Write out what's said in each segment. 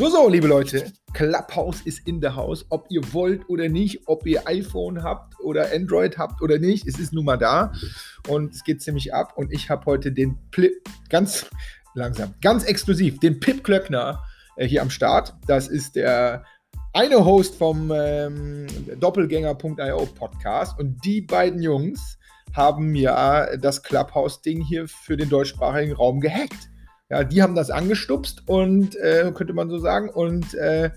So, so, liebe Leute, Clubhouse ist in der Haus. Ob ihr wollt oder nicht, ob ihr iPhone habt oder Android habt oder nicht, es ist nun mal da und es geht ziemlich ab. Und ich habe heute den Plip, ganz langsam, ganz exklusiv, den Pip Klöckner äh, hier am Start. Das ist der eine Host vom ähm, Doppelgänger.io Podcast und die beiden Jungs haben ja das Clubhouse-Ding hier für den deutschsprachigen Raum gehackt. Ja, die haben das angestupst und äh, könnte man so sagen und äh,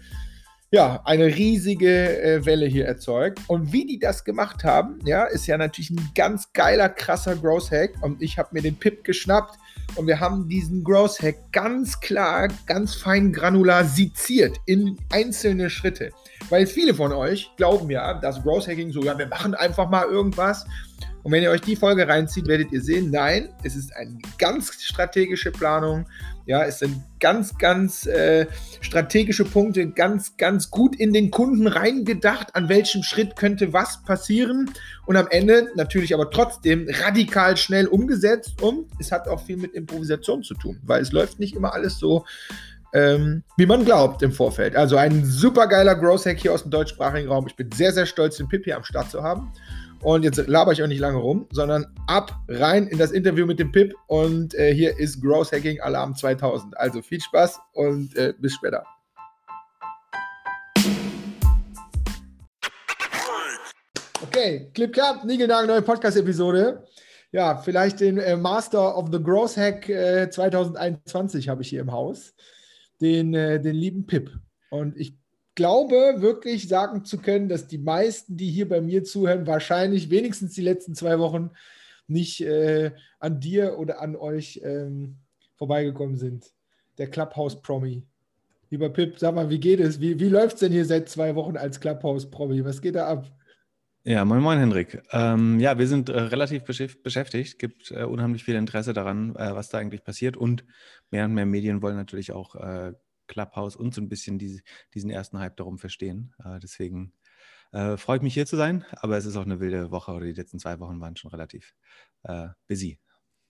ja, eine riesige äh, Welle hier erzeugt. Und wie die das gemacht haben, ja, ist ja natürlich ein ganz geiler, krasser Growth Hack. Und ich habe mir den Pip geschnappt und wir haben diesen Growth Hack ganz klar, ganz fein granular seziert in einzelne Schritte. Weil viele von euch glauben ja, dass Growth Hacking so, ja, wir machen einfach mal irgendwas und wenn ihr euch die Folge reinzieht, werdet ihr sehen, nein, es ist eine ganz strategische Planung. Ja, es sind ganz, ganz äh, strategische Punkte, ganz, ganz gut in den Kunden reingedacht, an welchem Schritt könnte was passieren. Und am Ende natürlich aber trotzdem radikal schnell umgesetzt. Und es hat auch viel mit Improvisation zu tun, weil es läuft nicht immer alles so, ähm, wie man glaubt im Vorfeld. Also ein super geiler Growth Hack hier aus dem deutschsprachigen Raum. Ich bin sehr, sehr stolz, den Pip hier am Start zu haben. Und jetzt laber ich auch nicht lange rum, sondern ab rein in das Interview mit dem Pip. Und äh, hier ist Growth Hacking Alarm 2000. Also viel Spaß und äh, bis später. Okay, Clip Club, Nigelnagel, neue Podcast-Episode. Ja, vielleicht den äh, Master of the Growth Hack äh, 2021 habe ich hier im Haus. Den, äh, den lieben Pip. Und ich glaube wirklich sagen zu können, dass die meisten, die hier bei mir zuhören, wahrscheinlich wenigstens die letzten zwei Wochen nicht äh, an dir oder an euch ähm, vorbeigekommen sind. Der Clubhouse-Promi. Lieber Pip, sag mal, wie geht es? Wie, wie läuft es denn hier seit zwei Wochen als Clubhouse-Promi? Was geht da ab? Ja, moin, moin, Hendrik. Ähm, ja, wir sind äh, relativ beschäftigt, gibt äh, unheimlich viel Interesse daran, äh, was da eigentlich passiert und mehr und mehr Medien wollen natürlich auch äh, Clubhouse und so ein bisschen diese, diesen ersten Hype darum verstehen. Äh, deswegen äh, freue ich mich hier zu sein, aber es ist auch eine wilde Woche oder die letzten zwei Wochen waren schon relativ äh, busy.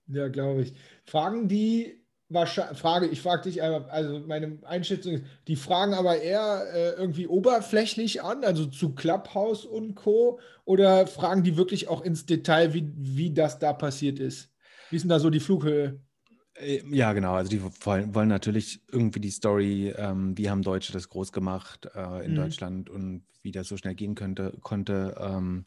Ja, glaube ich. Fragen die Frage, ich frage dich einfach, also meine Einschätzung ist, die fragen aber eher äh, irgendwie oberflächlich an, also zu Clubhouse und Co. Oder fragen die wirklich auch ins Detail, wie, wie das da passiert ist? Wie ist denn da so die Flughöhe? Äh, ja, genau. Also die wollen, wollen natürlich irgendwie die Story, ähm, wie haben Deutsche das groß gemacht äh, in mhm. Deutschland und wie das so schnell gehen könnte, konnte. Ähm,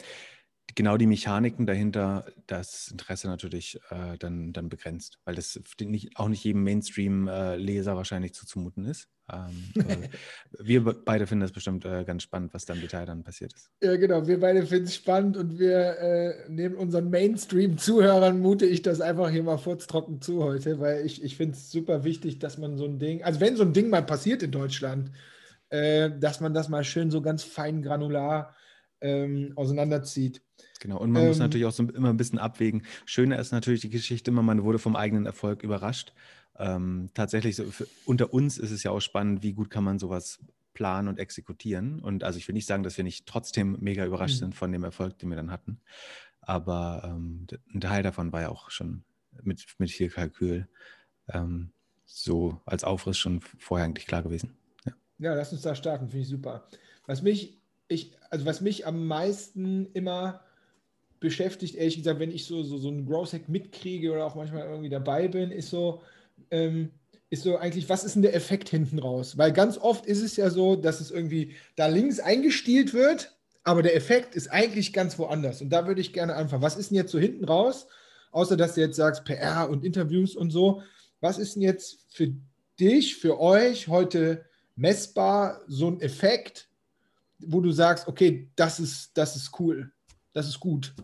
genau die Mechaniken dahinter, das Interesse natürlich äh, dann, dann begrenzt, weil das nicht, auch nicht jedem Mainstream-Leser äh, wahrscheinlich zuzumuten ist. Ähm, wir beide finden das bestimmt äh, ganz spannend, was da im Detail dann passiert ist. Ja, genau. Wir beide finden es spannend und wir äh, neben unseren Mainstream-Zuhörern mute ich das einfach hier mal furztrocken zu heute, weil ich, ich finde es super wichtig, dass man so ein Ding, also wenn so ein Ding mal passiert in Deutschland, äh, dass man das mal schön so ganz fein granular ähm, auseinanderzieht. Genau, und man ähm, muss natürlich auch so immer ein bisschen abwägen. Schöner ist natürlich die Geschichte immer, man wurde vom eigenen Erfolg überrascht ähm, tatsächlich so für, unter uns ist es ja auch spannend, wie gut kann man sowas planen und exekutieren. Und also ich will nicht sagen, dass wir nicht trotzdem mega überrascht mhm. sind von dem Erfolg, den wir dann hatten. Aber ähm, ein Teil davon war ja auch schon mit, mit viel Kalkül ähm, so als Aufriss schon vorher eigentlich klar gewesen. Ja, ja lass uns da starten, finde ich super. Was mich, ich, also was mich am meisten immer beschäftigt, ehrlich gesagt, wenn ich so, so, so einen Growth Hack mitkriege oder auch manchmal irgendwie dabei bin, ist so, ähm, ist so eigentlich, was ist denn der Effekt hinten raus? Weil ganz oft ist es ja so, dass es irgendwie da links eingestielt wird, aber der Effekt ist eigentlich ganz woanders. Und da würde ich gerne anfangen. Was ist denn jetzt so hinten raus? Außer dass du jetzt sagst, PR und Interviews und so. Was ist denn jetzt für dich, für euch heute messbar so ein Effekt, wo du sagst, okay, das ist, das ist cool, das ist gut?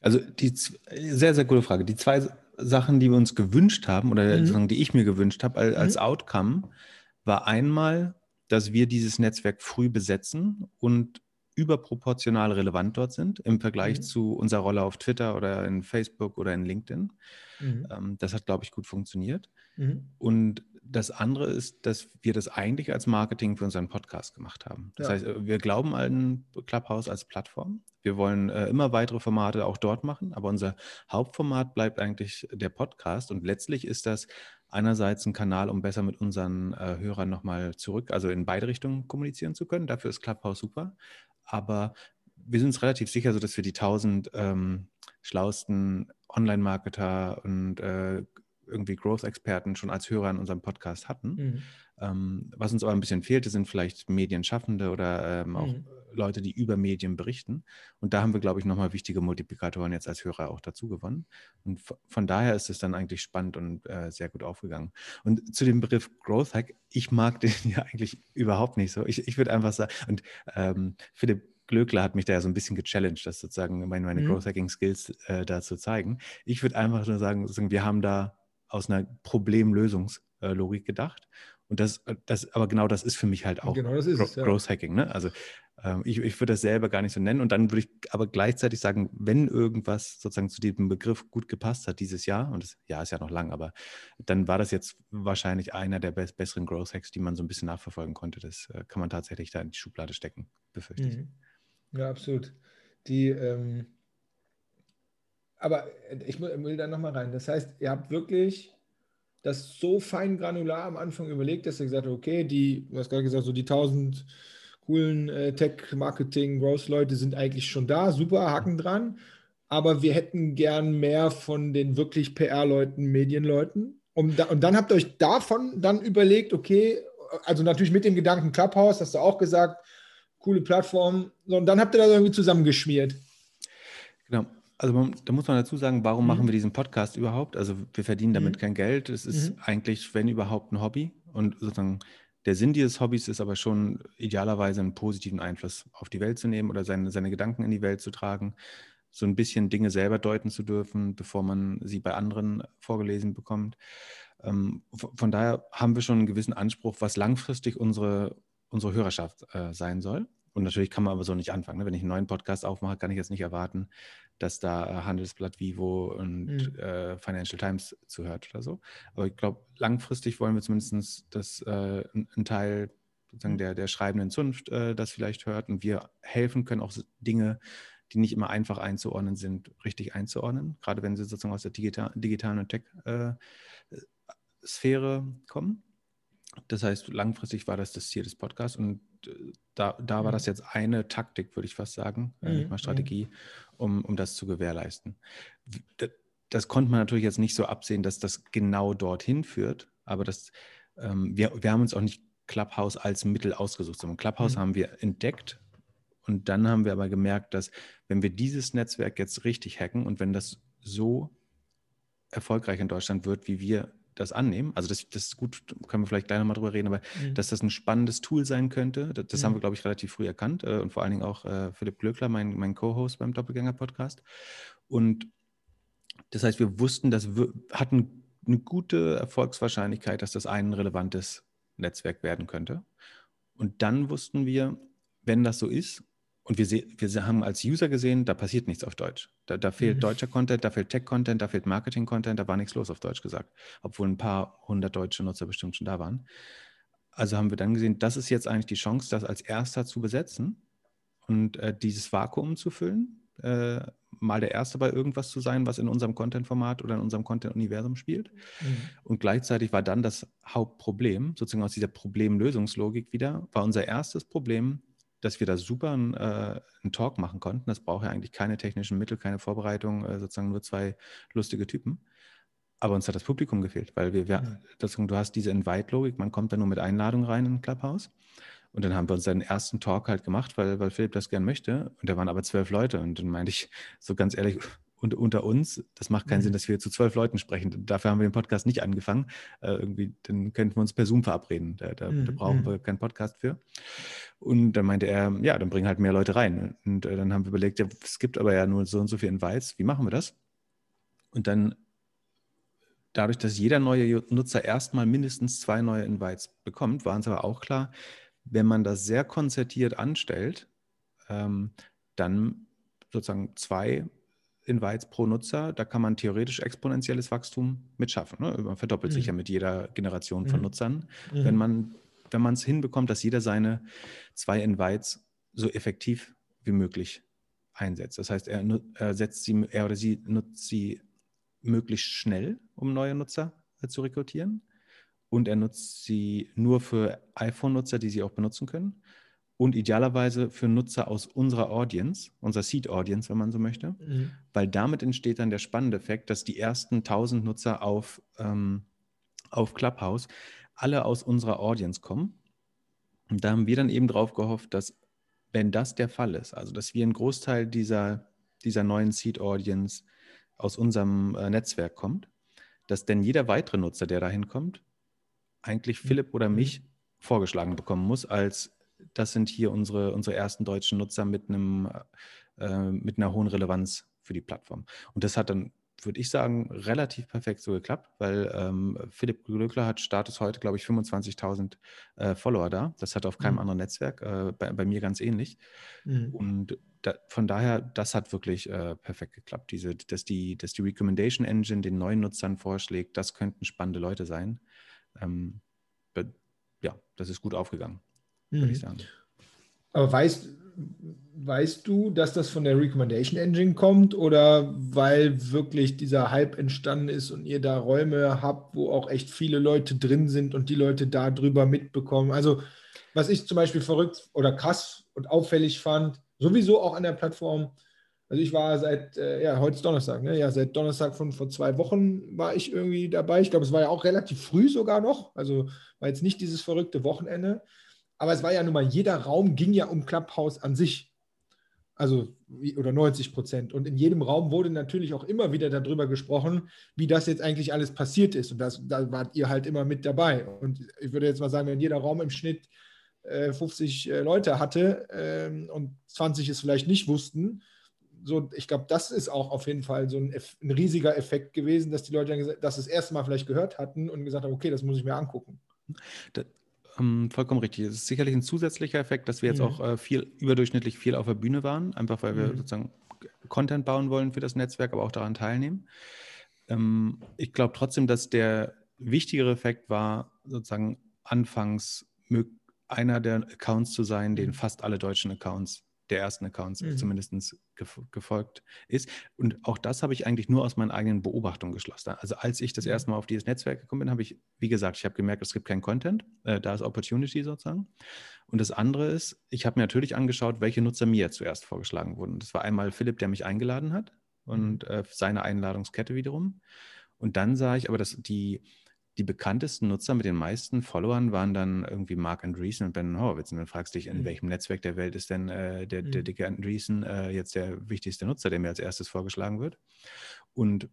Also die sehr, sehr gute Frage. Die zwei Sachen, die wir uns gewünscht haben oder mhm. die ich mir gewünscht habe als, mhm. Outcome, war einmal, dass wir dieses Netzwerk früh besetzen und überproportional relevant dort sind im Vergleich mhm. zu unserer Rolle auf Twitter oder in Facebook oder in LinkedIn. Mhm. Ähm, das hat, glaube ich, gut funktioniert. Mhm. Und das andere ist, dass wir das eigentlich als Marketing für unseren Podcast gemacht haben. Das ja. heißt, wir glauben an Clubhouse als Plattform. Wir wollen äh, immer weitere Formate auch dort machen, aber unser Hauptformat bleibt eigentlich der Podcast und letztlich ist das einerseits ein Kanal, um besser mit unseren äh, Hörern nochmal zurück, also in beide Richtungen kommunizieren zu können. Dafür ist Clubhouse super. Aber wir sind uns relativ sicher, so dass wir die tausend ähm, schlauesten Online-Marketer und äh, irgendwie Growth-Experten schon als Hörer in unserem Podcast hatten. Mhm. Ähm, was uns aber ein bisschen fehlte, sind vielleicht Medienschaffende oder ähm, auch mhm. Leute, die über Medien berichten. Und da haben wir, glaube ich, nochmal wichtige Multiplikatoren jetzt als Hörer auch dazu gewonnen. Und von daher ist es dann eigentlich spannend und äh, sehr gut aufgegangen. Und zu dem Begriff Growth Hack, ich mag den ja eigentlich überhaupt nicht so. Ich, ich würde einfach sagen, und ähm, Philipp Glöckler hat mich da ja so ein bisschen gechallenged, das sozusagen meine, meine mhm. Growth Hacking Skills äh, da zu zeigen. Ich würde einfach nur sagen, wir haben da aus einer Problemlösungslogik gedacht. Und das, äh, das, aber genau das ist für mich halt auch genau das ist Gro es, ja. Growth Hacking. Ne? Also ähm, ich, ich würde das selber gar nicht so nennen. Und dann würde ich aber gleichzeitig sagen, wenn irgendwas sozusagen zu diesem Begriff gut gepasst hat dieses Jahr, und das Jahr ist ja noch lang, aber dann war das jetzt wahrscheinlich einer der be besseren Growth Hacks, die man so ein bisschen nachverfolgen konnte. Das äh, kann man tatsächlich da in die Schublade stecken, befürchte ich. Mhm. Ja, absolut. Die, ähm, aber ich will da nochmal rein. Das heißt, ihr habt wirklich das so fein granular am Anfang überlegt, dass ihr gesagt habt, okay, die, du hast gerade gesagt, so die 1000 coolen äh, Tech-Marketing, Growth-Leute sind eigentlich schon da, super, Haken dran. Aber wir hätten gern mehr von den wirklich PR-Leuten, Medienleuten. Um da, und dann habt ihr euch davon dann überlegt, okay, also natürlich mit dem Gedanken Clubhouse, hast du auch gesagt, coole Plattform. So, und dann habt ihr das irgendwie zusammengeschmiert. Genau. Also man, da muss man dazu sagen, warum mhm. machen wir diesen Podcast überhaupt? Also wir verdienen damit mhm. kein Geld. Es ist mhm. eigentlich, wenn überhaupt, ein Hobby. Und sozusagen der Sinn dieses Hobbys ist aber schon idealerweise einen positiven Einfluss auf die Welt zu nehmen oder seine, seine Gedanken in die Welt zu tragen, so ein bisschen Dinge selber deuten zu dürfen, bevor man sie bei anderen vorgelesen bekommt. Ähm, von daher haben wir schon einen gewissen Anspruch, was langfristig unsere, unsere Hörerschaft äh, sein soll. Und natürlich kann man aber so nicht anfangen. Ne? Wenn ich einen neuen Podcast aufmache, kann ich jetzt nicht erwarten, dass da äh, Handelsblatt Vivo und mhm. äh, Financial Times zuhört oder so. Aber ich glaube, langfristig wollen wir zumindest, dass äh, ein, Teil sozusagen mhm. der, der schreibenden Zunft äh, das vielleicht hört und wir helfen können, auch Dinge, die nicht immer einfach einzuordnen sind, richtig einzuordnen, gerade wenn sie sozusagen aus der digital, digitalen und Tech-Sphäre äh, kommen. Das heißt, langfristig war das das Ziel des Podcasts und äh, da, da war das mhm. jetzt eine Taktik, würde ich fast sagen, äh, nicht mhm, mal Strategie, um, um das zu gewährleisten. Das, das, konnte man natürlich jetzt nicht so absehen, dass das genau dorthin führt, aber das, ähm, wir, wir haben uns auch nicht Clubhouse als Mittel ausgesucht, sondern Clubhouse mhm. haben wir entdeckt und dann haben wir aber gemerkt, dass wenn wir dieses Netzwerk jetzt richtig hacken und wenn das so erfolgreich in Deutschland wird, wie wir das annehmen. Also das, das ist gut, können wir vielleicht gleich nochmal drüber reden, aber mhm. dass das ein spannendes Tool sein könnte, das, das mhm. haben wir, glaube ich, relativ früh erkannt äh, und vor allen Dingen auch äh, Philipp Glöckler, mein, mein Co-Host beim Doppelgänger-Podcast. Und das heißt, wir wussten, dass wir hatten eine gute Erfolgswahrscheinlichkeit, dass das ein relevantes Netzwerk werden könnte. Und dann wussten wir, wenn das so ist, und wir, wir haben als User gesehen, da passiert nichts auf Deutsch. Da, da fehlt mhm. deutscher Content, da fehlt Tech-Content, da fehlt Marketing-Content, da war nichts los auf Deutsch gesagt. Obwohl ein paar hundert deutsche Nutzer bestimmt schon da waren. Also haben wir dann gesehen, das ist jetzt eigentlich die Chance, das als erster zu besetzen und äh, dieses Vakuum zu füllen. Äh, mal der Erste bei irgendwas zu sein, was in unserem Content-Format oder in unserem Content-Universum spielt. Mhm. Und gleichzeitig war dann das Hauptproblem, sozusagen aus dieser Problemlösungslogik wieder, war unser erstes Problem, dass wir da super einen, äh, einen Talk machen konnten. Das braucht ja eigentlich keine technischen Mittel, keine Vorbereitung, äh, sozusagen nur zwei lustige Typen. Aber uns hat das Publikum gefehlt, weil wir, wir das, du hast diese Invite-Logik, man kommt da nur mit Einladung rein in ein Clubhouse. Und dann haben wir uns den ersten Talk halt gemacht, weil, weil Philipp das gern möchte. Und da waren aber zwölf Leute. Und dann meinte ich so ganz ehrlich, und unter uns, das macht keinen mhm. Sinn, dass wir zu zwölf Leuten sprechen. Dafür haben wir den Podcast nicht angefangen. Äh, irgendwie, dann könnten wir uns per Zoom verabreden. Da, da, mhm. da, brauchen wir keinen Podcast für. Und dann meinte er, ja, dann bringen halt mehr Leute rein. Und äh, dann haben wir überlegt, ja, es gibt aber ja nur so und so viele Invites. Wie machen wir das? Und dann dadurch, dass jeder neue Nutzer erstmal mindestens zwei neue Invites bekommt, war uns aber auch klar, wenn man das sehr konzertiert anstellt, ähm, dann sozusagen zwei Invites pro Nutzer, da kann man theoretisch exponentielles Wachstum mit schaffen. Ne? Man verdoppelt mhm. sich ja mit jeder Generation von mhm. Nutzern. Mhm. Wenn man wenn man es hinbekommt, dass jeder seine zwei Invites so effektiv wie möglich einsetzt. Das heißt, er, er setzt sie, er oder sie nutzt sie möglichst schnell, um neue Nutzer äh, zu rekrutieren. Und er nutzt sie nur für iPhone-Nutzer, die sie auch benutzen können und idealerweise für Nutzer aus unserer Audience, unserer Seed Audience, wenn man so möchte, mhm. weil damit entsteht dann der spannende Effekt, dass die ersten 1000 Nutzer auf, ähm, auf Clubhouse alle aus unserer Audience kommen. Und da haben wir dann eben drauf gehofft, dass wenn das der Fall ist, also dass wir einen Großteil dieser, dieser neuen Seed Audience aus unserem äh, Netzwerk kommt, dass denn jeder weitere Nutzer, der da hinkommt, eigentlich mhm. Philipp oder mich vorgeschlagen bekommen muss als das sind hier unsere, unsere ersten deutschen Nutzer mit, einem, äh, mit einer hohen Relevanz für die Plattform. Und das hat dann, würde ich sagen, relativ perfekt so geklappt, weil ähm, Philipp Glückler hat Status heute, glaube ich, 25.000 äh, Follower da. Das hat auf keinem mhm. anderen Netzwerk, äh, bei, bei, mir ganz ähnlich. Mhm. Und da, von daher, das hat wirklich äh, perfekt geklappt. Diese, dass, die, dass die Recommendation Engine den neuen Nutzern vorschlägt, das könnten spannende Leute sein. Ähm, ja, das ist gut aufgegangen würde mhm. ich sagen. Aber weißt, weißt du, dass das von der Recommendation Engine kommt oder weil wirklich dieser Hype entstanden ist und ihr da Räume habt, wo auch echt viele Leute drin sind und die Leute da drüber mitbekommen? Also, was ich zum Beispiel verrückt oder krass und auffällig fand, sowieso auch an der Plattform, also ich war seit, äh, ja, heute ist Donnerstag, ne? Ja, seit Donnerstag von vor zwei Wochen war ich irgendwie dabei. Ich glaube, es war ja auch relativ früh sogar noch. Also war jetzt nicht dieses verrückte Wochenende. Aber es war ja nun mal, jeder Raum ging ja um Clubhouse an sich. Also, oder 90 Prozent. Und in jedem Raum wurde natürlich auch immer wieder darüber gesprochen, wie das jetzt eigentlich alles passiert ist. Und das, da wart ihr halt immer mit dabei. Und ich würde jetzt mal sagen, wenn jeder Raum im Schnitt äh, 50 äh, Leute hatte ähm, und 20 es vielleicht nicht wussten, so, ich glaube, das ist auch auf jeden Fall so ein, ein, riesiger Effekt gewesen, dass die Leute dann das das erste Mal vielleicht gehört hatten und gesagt haben, okay, das muss ich mir angucken. Ähm, vollkommen richtig. Es ist sicherlich ein zusätzlicher Effekt, dass wir jetzt mhm. auch äh, viel überdurchschnittlich viel auf der Bühne waren, einfach weil wir mhm. sozusagen Content bauen wollen für das Netzwerk, aber auch daran teilnehmen. Ähm, ich glaube trotzdem, dass der wichtigere Effekt war, sozusagen anfangs einer der Accounts zu sein, den mhm. fast alle deutschen Accounts der ersten Accounts mhm. zumindest gefolgt ist. Und auch das habe ich eigentlich nur aus meinen eigenen Beobachtungen geschlossen. Also als ich das erste Mal auf dieses Netzwerk gekommen bin, habe ich, wie gesagt, ich habe gemerkt, es gibt keinen Content. Äh, da ist Opportunity sozusagen. Und das andere ist, ich habe mir natürlich angeschaut, welche Nutzer mir zuerst vorgeschlagen wurden. Das war einmal Philipp, der mich eingeladen hat und mhm. äh, seine Einladungskette wiederum. Und dann sah ich aber, dass die, die bekanntesten Nutzer mit den meisten Followern waren dann irgendwie Mark Andreessen und Ben Horowitz. Und dann fragst du dich, in mhm. welchem Netzwerk der Welt ist denn äh, der, der mhm. dicke Andreessen äh, jetzt der wichtigste Nutzer, der mir als erstes vorgeschlagen wird? Und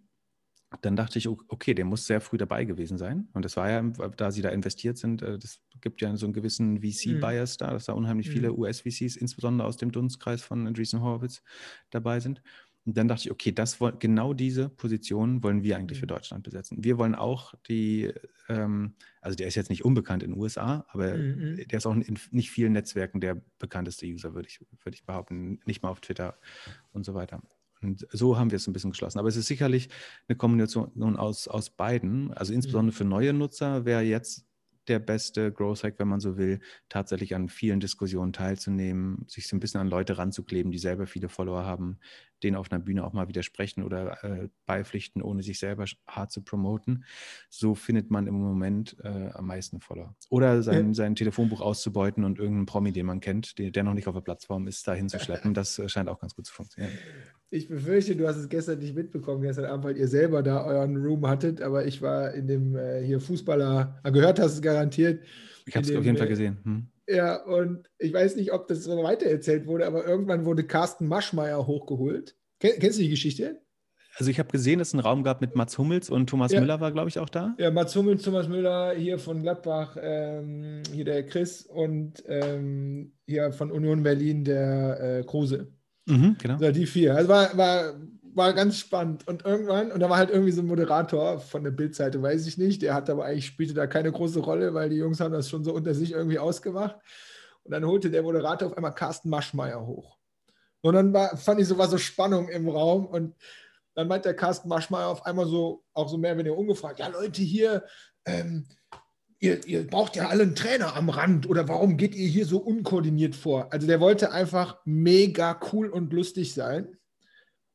dann dachte ich, okay, der muss sehr früh dabei gewesen sein. Und das war ja, da sie da investiert sind, äh, das gibt ja so einen gewissen VC-Bias mhm. da, dass da unheimlich viele mhm. US-VCs, insbesondere aus dem Dunstkreis von Andreessen Horowitz, dabei sind. Und dann dachte ich, okay, das genau diese Position wollen wir eigentlich für mhm. Deutschland besetzen. Wir wollen auch die, ähm, also der ist jetzt nicht unbekannt in den USA, aber mhm. der ist auch in nicht vielen Netzwerken der bekannteste User, würde ich, würde ich behaupten, nicht mal auf Twitter und so weiter. Und so haben wir es ein bisschen geschlossen. Aber es ist sicherlich eine Kombination aus, aus beiden. Also insbesondere mhm. für neue Nutzer wäre jetzt der beste Growth Hack, wenn man so will, tatsächlich an vielen Diskussionen teilzunehmen, sich so ein bisschen an Leute ranzukleben, die selber viele Follower haben, denen auf einer Bühne auch mal widersprechen oder äh, beipflichten, ohne sich selber hart zu promoten. So findet man im Moment äh, am meisten Follower. Oder sein, ja. sein Telefonbuch auszubeuten und irgendeinen Promi, den man kennt, der, der noch nicht auf der Plattform ist, dahin zu schleppen. Das äh, scheint auch ganz gut zu funktionieren. Ich befürchte, du hast es gestern nicht mitbekommen, gestern Abend, weil ihr selber da euren Room hattet, aber ich war in dem äh, hier Fußballer, ah, gehört hast es garantiert. Ich habe es auf jeden Fall äh, gesehen. Hm. Ja, und ich weiß nicht, ob das so weitererzählt wurde, aber irgendwann wurde Carsten Maschmeyer hochgeholt. Ken, kennst du die Geschichte? Also ich habe gesehen, dass es einen Raum gab mit Mats Hummels und Thomas ja. Müller war, glaube ich, auch da. Ja, Mats Hummels, Thomas Müller hier von Gladbach, ähm, hier der Chris und ähm, hier von Union Berlin der äh, Kruse. Mhm, genau. Also die vier. Also war, war, war ganz spannend. Und irgendwann, und da war halt irgendwie so ein Moderator von der Bildseite, weiß ich nicht, der hat aber eigentlich spielte da keine große Rolle, weil die Jungs haben das schon so unter sich irgendwie ausgemacht. Und dann holte der Moderator auf einmal Carsten Maschmeyer hoch. Und dann war, fand ich so, war so Spannung im Raum und dann meint der Carsten Maschmeyer auf einmal so, auch so mehr oder weniger ungefragt, ja Leute, hier, ähm, ihr, ihr braucht ja alle einen Trainer am Rand oder warum geht ihr hier so unkoordiniert vor? Also der wollte einfach mega cool und lustig sein.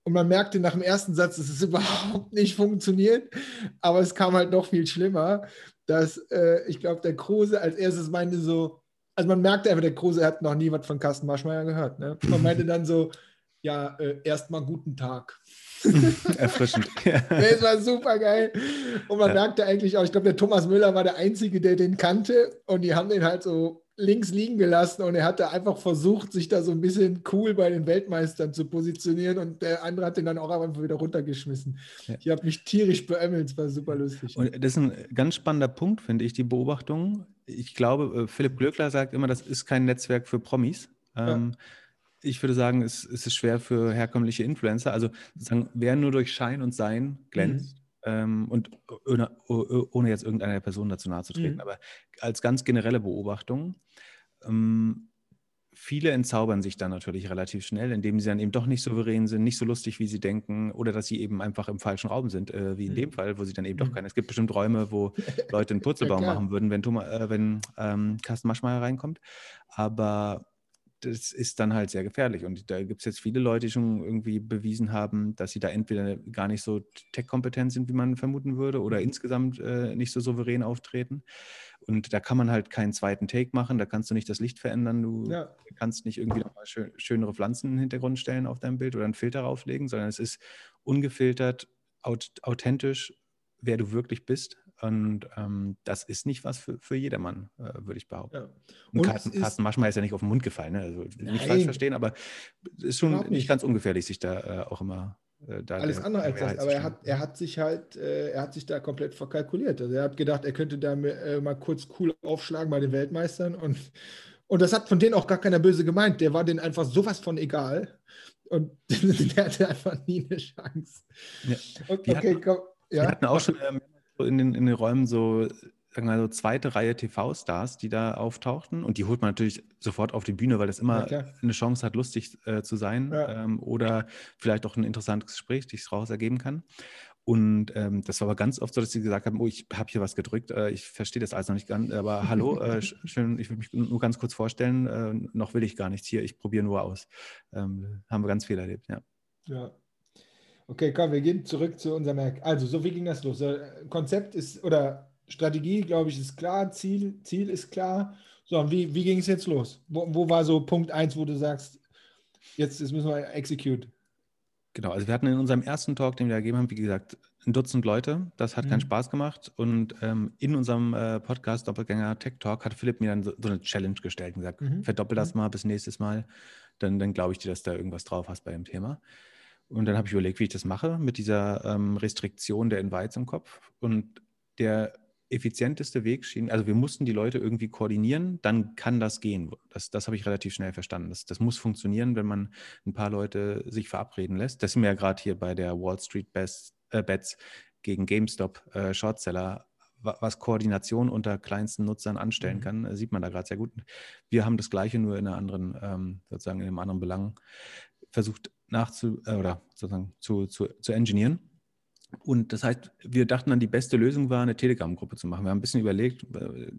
Und man merkte nach dem ersten Satz, dass es überhaupt nicht funktioniert. Aber es kam halt noch viel schlimmer, dass äh, ich glaube, der Kruse als erstes meinte so, also man merkte einfach, der Kruse hat noch nie was von Carsten Marschmeier gehört. Ne? Man meinte dann so, ja, äh, erstmal guten Tag. Erfrischend. das war super geil. Und man ja. merkte eigentlich auch, ich glaube, der Thomas Müller war der Einzige, der den kannte. Und die haben den halt so links liegen gelassen und er hatte einfach versucht, sich da so ein bisschen cool bei den Weltmeistern zu positionieren und der andere hat den dann auch einfach wieder runtergeschmissen. Ja. Ich habe mich tierisch beömmelt, es war super lustig. Und das ist ein ganz spannender Punkt, finde ich, die Beobachtung. Ich glaube, äh, Philipp Glöckler sagt immer, das ist kein Netzwerk für Promis. Ja. Ähm, ich würde sagen, es, es, ist schwer für herkömmliche Influencer. Also sozusagen, wer nur durch Schein und Sein glänzt, mhm. ähm, und ohne, ohne, jetzt irgendeiner Person dazu nahe zu treten, mhm. aber als ganz generelle Beobachtung, ähm, viele entzaubern sich dann natürlich relativ schnell, indem sie dann eben doch nicht souverän sind, nicht so lustig, wie sie denken, oder dass sie eben einfach im falschen Raum sind, äh, wie in mhm. dem Fall, wo sie dann eben doch mhm. keine. Es gibt bestimmt Räume, wo Leute einen Purzelbaum ja, machen würden, wenn, Thomas, äh, wenn ähm, Carsten Maschmeyer reinkommt. Aber das ist dann halt sehr gefährlich. Und da gibt es jetzt viele Leute, die schon irgendwie bewiesen haben, dass sie da entweder gar nicht so tech-kompetent sind, wie man vermuten würde, oder mhm. insgesamt äh, nicht so souverän auftreten. Und da kann man halt keinen zweiten Take machen, da kannst du nicht das Licht verändern, du ja. kannst nicht irgendwie nochmal schön, schönere Pflanzen in den Hintergrund stellen auf deinem Bild oder einen Filter rauflegen, sondern es ist ungefiltert, authentisch, wer du wirklich bist und ähm, das ist nicht was für, für jedermann, äh, würde ich behaupten. Ja. Und, und Carsten, Carsten Maschmeyer ist ja nicht auf den Mund gefallen, ne? also Nein. nicht falsch verstehen, aber es ist schon nicht. nicht. ganz ungefährlich, sich da äh, auch immer äh, da Alles der, andere als das, aber er hat, er hat sich halt, äh, er hat sich da komplett verkalkuliert. Also er hat gedacht, er könnte da äh, mal kurz cool aufschlagen bei den Weltmeistern und, und das hat von denen auch gar keiner böse gemeint. Der war denen einfach sowas von egal. Und der hatte einfach nie eine Chance. Ja. Und, okay, komm. Ja. Wir hatten auch schon ähm, in den, in den Räumen so, sagen wir mal, so zweite Reihe TV-Stars, die da auftauchten. Und die holt man natürlich sofort auf die Bühne, weil das immer ja, eine Chance hat, lustig äh, zu sein ja. ähm, oder vielleicht auch ein interessantes Gespräch, das sich daraus ergeben kann. Und ähm, das war aber ganz oft so, dass sie gesagt haben, oh, ich habe hier was gedrückt, äh, ich verstehe das alles noch nicht ganz, aber hallo, äh, schön, ich will mich nur ganz kurz vorstellen, äh, noch will ich gar nichts hier, ich probiere nur aus. Ähm, haben wir ganz viel erlebt, ja. Ja, Okay, komm, wir gehen zurück zu unserem Merk. Also, so wie ging das los? Konzept ist oder Strategie, glaube ich, ist klar, Ziel, Ziel ist klar. So, wie, wie ging es jetzt los? Wo, wo war so Punkt 1, wo du sagst, jetzt, jetzt müssen wir execute? Genau, also wir hatten in unserem ersten Talk, den wir gegeben haben, wie gesagt, ein Dutzend Leute. Das hat mhm. keinen Spaß gemacht. Und ähm, in unserem äh, Podcast Doppelgänger Tech Talk hat Philipp mir dann so, so eine Challenge gestellt und gesagt, mhm. verdoppel das mhm. mal bis nächstes Mal. Dann, dann glaube ich dir, dass du da irgendwas drauf hast bei dem Thema. Und dann habe ich überlegt, wie ich das mache mit dieser ähm, Restriktion der Invites im Kopf. Und der effizienteste Weg schien, also wir mussten die Leute irgendwie koordinieren, dann kann das gehen. Das, das habe ich relativ schnell verstanden. Das, das muss funktionieren, wenn man ein paar Leute sich verabreden lässt. Das sind wir ja gerade hier bei der Wall Street Best, äh, Bets gegen GameStop äh, Shortseller was Koordination unter kleinsten Nutzern anstellen mhm. kann, sieht man da gerade sehr gut. Wir haben das Gleiche nur in einer anderen, ähm, sozusagen in einem anderen Belang versucht nachzu äh, oder sozusagen zu, zu, zu engineeren. Und das heißt, wir dachten dann, die beste Lösung war, eine Telegram-Gruppe zu machen. Wir haben ein bisschen überlegt,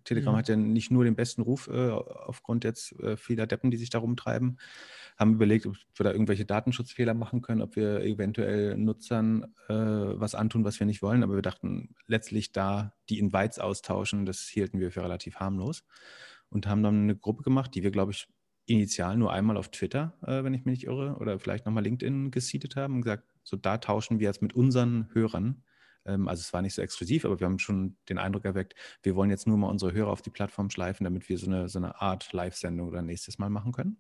Telegram mhm. hat ja nicht nur den besten Ruf äh, aufgrund jetzt äh, vieler Deppen, die sich da rumtreiben. Haben überlegt, ob wir da irgendwelche Datenschutzfehler machen können, ob wir eventuell Nutzern äh, was antun, was wir nicht wollen. Aber wir dachten, letztlich da die Invites austauschen, das hielten wir für relativ harmlos. Und haben dann eine Gruppe gemacht, die wir, glaube ich, initial nur einmal auf Twitter, äh, wenn ich mich nicht irre, oder vielleicht nochmal LinkedIn gesiedet haben und gesagt, so da tauschen wir jetzt mit unseren Hörern. Ähm, also es war nicht so exklusiv, aber wir haben schon den Eindruck erweckt, wir wollen jetzt nur mal unsere Hörer auf die Plattform schleifen, damit wir so eine, so eine Art Live-Sendung oder nächstes Mal machen können.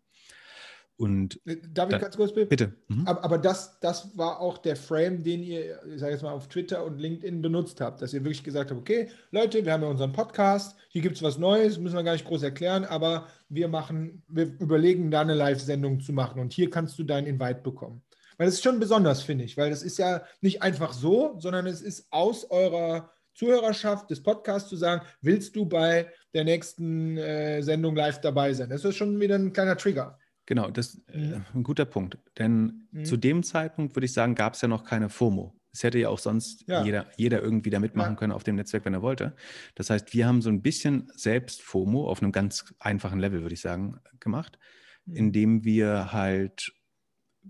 Und äh, Darf ich ganz kurz, bitte? Mhm. Aber, aber, das, das war auch der Frame, den ihr, ich sage jetzt mal, auf Twitter und LinkedIn benutzt habt, dass ihr wirklich gesagt habt, okay, Leute, wir haben ja unseren Podcast, hier gibt es was Neues, müssen wir gar nicht groß erklären, aber wir machen, wir überlegen, da eine Live-Sendung zu machen und hier kannst du deinen Invite bekommen. Weil das ist schon besonders, finde ich, weil das ist ja nicht einfach so, sondern es ist aus eurer Zuhörerschaft des Podcasts zu sagen, willst du bei der nächsten äh, Sendung live dabei sein? Das ist schon wieder ein kleiner Trigger. Genau, das ist äh, mhm. ein guter Punkt. Denn mhm. zu dem Zeitpunkt würde ich sagen, gab es ja noch keine FOMO. Es hätte ja auch sonst ja. Jeder, jeder irgendwie da mitmachen ja. können auf dem Netzwerk, wenn er wollte. Das heißt, wir haben so ein bisschen selbst FOMO auf einem ganz einfachen Level, würde ich sagen, gemacht, mhm. indem wir halt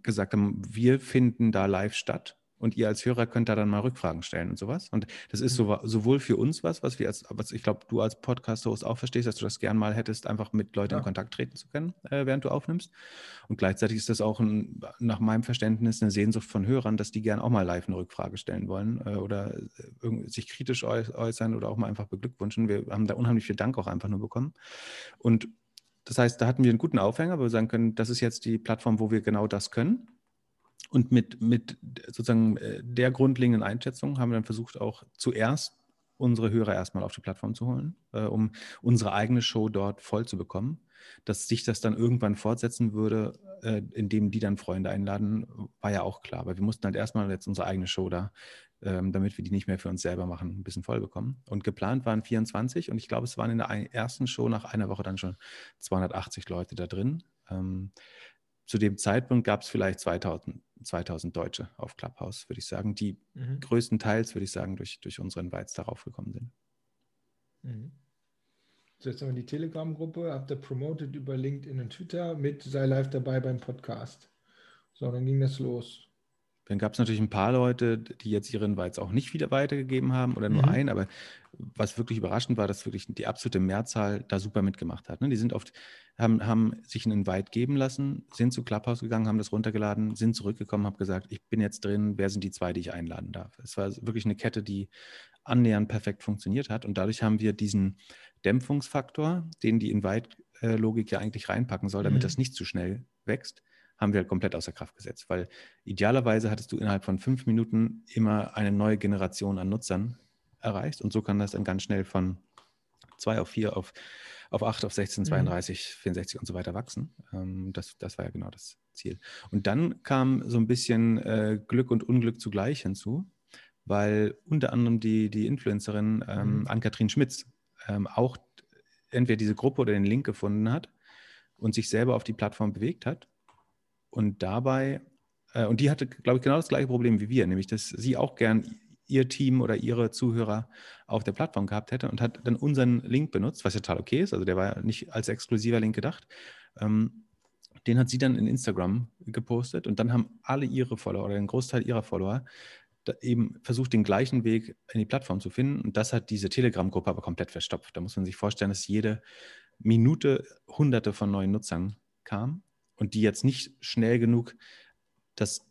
gesagt haben, wir finden da live statt und ihr als Hörer könnt da dann mal Rückfragen stellen und sowas. Und das ist mhm. so, sowohl für uns was, was wir als, was ich glaube, du als Podcast-Host auch verstehst, dass du das gern mal hättest, einfach mit Leuten ja. in Kontakt treten zu können, äh, während du aufnimmst. Und gleichzeitig ist das auch ein, nach meinem Verständnis eine Sehnsucht von Hörern, dass die gern auch mal live eine Rückfrage stellen wollen äh, oder äh, sich kritisch äußern oder auch mal einfach beglückwünschen. Wir haben da unheimlich viel Dank auch einfach nur bekommen. Und das heißt, da hatten wir einen guten Aufhänger, wo wir sagen können, das ist jetzt die Plattform, wo wir genau das können. Und mit, mit sozusagen äh, der grundlegenden Einschätzung haben wir dann versucht, auch zuerst unsere Hörer erstmal auf die Plattform zu holen, äh, um unsere eigene Show dort voll zu bekommen. Dass sich das dann irgendwann fortsetzen würde, äh, indem die dann Freunde einladen, war ja auch klar. Aber wir mussten halt erstmal jetzt unsere eigene Show da, ähm, damit wir die nicht mehr für uns selber machen, ein bisschen voll bekommen. Und geplant waren 24 und ich glaube, es waren in der ersten Show nach einer Woche dann schon 280 Leute da drin. Ähm, zu dem Zeitpunkt gab es vielleicht 2000, 2000 Deutsche auf Clubhouse, würde ich sagen, die mhm. größtenteils, würde ich sagen, durch, durch unsere Invites darauf gekommen sind. Mhm. So, jetzt haben wir die Telegram-Gruppe, habt ihr promoted über LinkedIn und Twitter mit sei live dabei beim Podcast. So, dann ging das los. Dann gab es natürlich ein paar Leute, die jetzt ihre Invites auch nicht wieder weitergegeben haben oder nur mhm. ein, aber was wirklich überraschend war, dass wirklich die absolute Mehrzahl da super mitgemacht hat. Ne? Die sind oft, haben, haben sich einen Invite geben lassen, sind zu Clubhouse gegangen, haben das runtergeladen, sind zurückgekommen, haben gesagt, ich bin jetzt drin, wer sind die zwei, die ich einladen darf? Es war wirklich eine Kette, die annähernd perfekt funktioniert hat und dadurch haben wir diesen Dämpfungsfaktor, den die Invite-Logik ja eigentlich reinpacken soll, damit mhm. das nicht zu schnell wächst, haben wir halt komplett außer Kraft gesetzt, weil idealerweise hattest du innerhalb von fünf Minuten immer eine neue Generation an Nutzern erreicht und so kann das dann ganz schnell von zwei auf vier auf, auf acht, auf 16, 32, mhm. 64 und so weiter wachsen. Ähm, das, das war ja genau das Ziel. Und dann kam so ein bisschen äh, Glück und Unglück zugleich hinzu, weil unter anderem die, die Influencerin ähm, mhm. Ann-Kathrin Schmitz ähm, auch entweder diese Gruppe oder den Link gefunden hat und sich selber auf die Plattform bewegt hat und dabei, äh, und die hatte, glaube ich, genau das gleiche Problem wie wir, nämlich, dass sie auch gern ihr Team oder ihre Zuhörer auf der Plattform gehabt hätte und hat dann unseren Link benutzt, was ja total okay ist. Also der war nicht als exklusiver Link gedacht. Ähm, den hat sie dann in Instagram gepostet und dann haben alle ihre Follower oder ein Großteil ihrer Follower eben versucht, den gleichen Weg in die Plattform zu finden. Und das hat diese Telegram-Gruppe aber komplett verstopft. Da muss man sich vorstellen, dass jede Minute hunderte von neuen Nutzern kam und die jetzt nicht schnell genug das,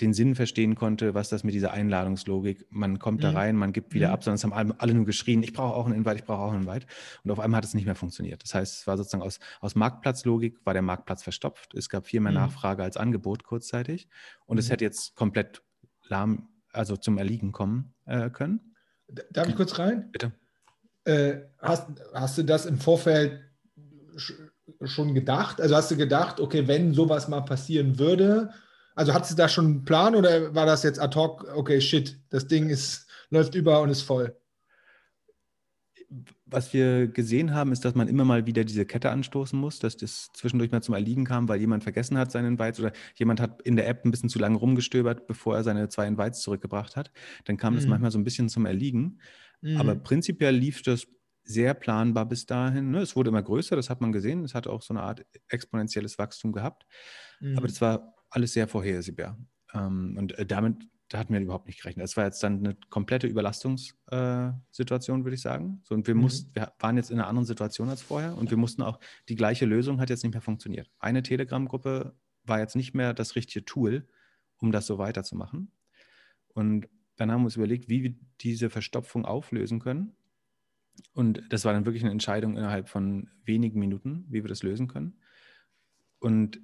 den Sinn verstehen konnte, was das mit dieser Einladungslogik, man kommt mhm. da rein, man gibt wieder mhm. ab, sondern es haben alle nur geschrien, ich brauche auch einen Invite, ich brauche auch einen Invite. Und auf einmal hat es nicht mehr funktioniert. Das heißt, es war sozusagen aus, aus Marktplatzlogik, war der Marktplatz verstopft. Es gab viel mehr mhm. Nachfrage als Angebot kurzzeitig. Und es mhm. hätte jetzt komplett lahm, also zum Erliegen kommen äh, können. Darf ich kurz rein? Bitte. Äh, hast, hast du das im Vorfeld schon gedacht? Also hast du gedacht, okay, wenn sowas mal passieren würde, also hattest du da schon einen Plan oder war das jetzt ad hoc, okay, shit, das Ding ist, läuft über und ist voll? Was wir gesehen haben, ist, dass man immer mal wieder diese Kette anstoßen muss, dass das zwischendurch mal zum Erliegen kam, weil jemand vergessen hat seinen Invites oder jemand hat in der App ein bisschen zu lange rumgestöbert, bevor er seine zwei Invites zurückgebracht hat. Dann kam mhm. das manchmal so ein bisschen zum Erliegen. Mhm. Aber prinzipiell lief das sehr planbar bis dahin. Ne? Es wurde immer größer, das hat man gesehen. Es hat auch so eine Art exponentielles Wachstum gehabt. Mhm. Aber das war alles sehr vorhersehbar. Ähm, und äh, damit da hatten wir überhaupt nicht gerechnet. Es war jetzt dann eine komplette Überlastungssituation, äh, würde ich sagen. So, und wir, mhm. mussten, wir waren jetzt in einer anderen Situation als vorher und wir mussten auch, die gleiche Lösung hat jetzt nicht mehr funktioniert. Eine Telegram-Gruppe war jetzt nicht mehr das richtige Tool, um das so weiterzumachen. Und dann haben wir uns überlegt, wie wir diese Verstopfung auflösen können. Und das war dann wirklich eine Entscheidung innerhalb von wenigen Minuten, wie wir das lösen können. Und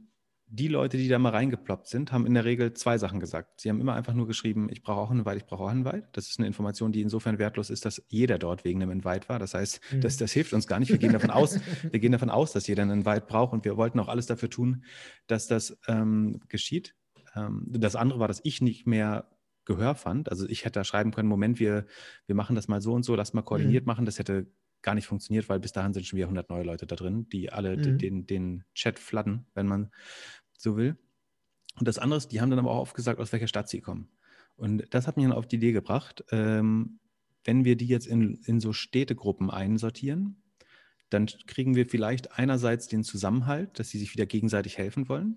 die Leute, die da mal reingeploppt sind, haben in der Regel zwei Sachen gesagt. Sie haben immer einfach nur geschrieben, ich brauche auch einen Invite, ich brauche auch einen Invite. Das ist eine Information, die insofern wertlos ist, dass jeder dort wegen einem Invite war. Das heißt, mhm. das, das hilft uns gar nicht. Wir gehen davon aus, wir gehen davon aus, dass jeder einen Invite braucht und wir wollten auch alles dafür tun, dass das ähm, geschieht. Ähm, das andere war, dass ich nicht mehr Gehör fand. Also ich hätte da schreiben können, Moment, wir, wir machen das mal so und so, lass mal koordiniert mhm. machen. Das hätte gar nicht funktioniert, weil bis dahin sind schon wieder 100 neue Leute da drin, die alle mhm. den, den Chat fladden, wenn man so will. Und das andere ist, die haben dann aber auch aufgesagt, aus welcher Stadt sie kommen. Und das hat mich dann auf die Idee gebracht, ähm, wenn wir die jetzt in, in so Städtegruppen einsortieren, dann kriegen wir vielleicht einerseits den Zusammenhalt, dass sie sich wieder gegenseitig helfen wollen.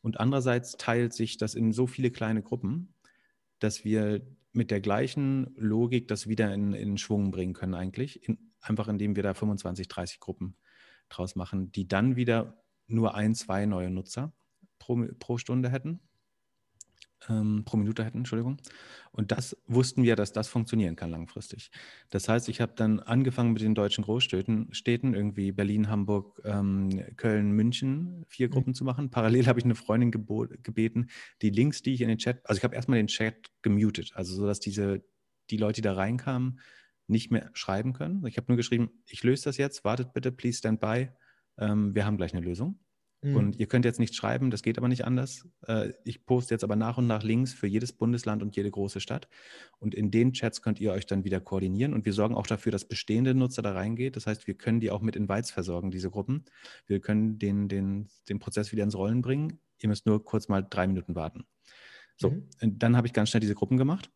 Und andererseits teilt sich das in so viele kleine Gruppen, dass wir mit der gleichen Logik das wieder in, in Schwung bringen können, eigentlich. In, einfach indem wir da 25, 30 Gruppen draus machen, die dann wieder nur ein, zwei neue Nutzer pro, pro Stunde hätten ähm, pro Minute hätten, Entschuldigung. Und das wussten wir, dass das funktionieren kann langfristig. Das heißt, ich habe dann angefangen mit den deutschen Großstädten, Städten, irgendwie Berlin, Hamburg, ähm, Köln, München, vier. Gruppen mhm. zu machen. Parallel habe ich eine Freundin gebeten, die Links, die ich in den Chat, also ich habe erstmal den Chat gemutet, also so, dass diese, die Leute, die da reinkamen, nicht mehr schreiben können. Ich habe nur geschrieben, ich löse das jetzt, wartet bitte, please stand by. Ähm, wir haben gleich eine Lösung. Mhm. Und ihr könnt jetzt nicht schreiben, das geht aber nicht anders. Äh, ich poste jetzt aber nach und nach Links für jedes Bundesland und jede große Stadt. Und in den Chats könnt ihr euch dann wieder koordinieren. Und wir sorgen auch dafür, dass bestehende Nutzer da reingehen. Das heißt, wir können die auch mit Invites versorgen, diese Gruppen. Wir können den, den, den Prozess wieder ins Rollen bringen. Ihr müsst nur kurz mal drei Minuten warten. So, mhm. dann habe ich ganz schnell diese Gruppen gemacht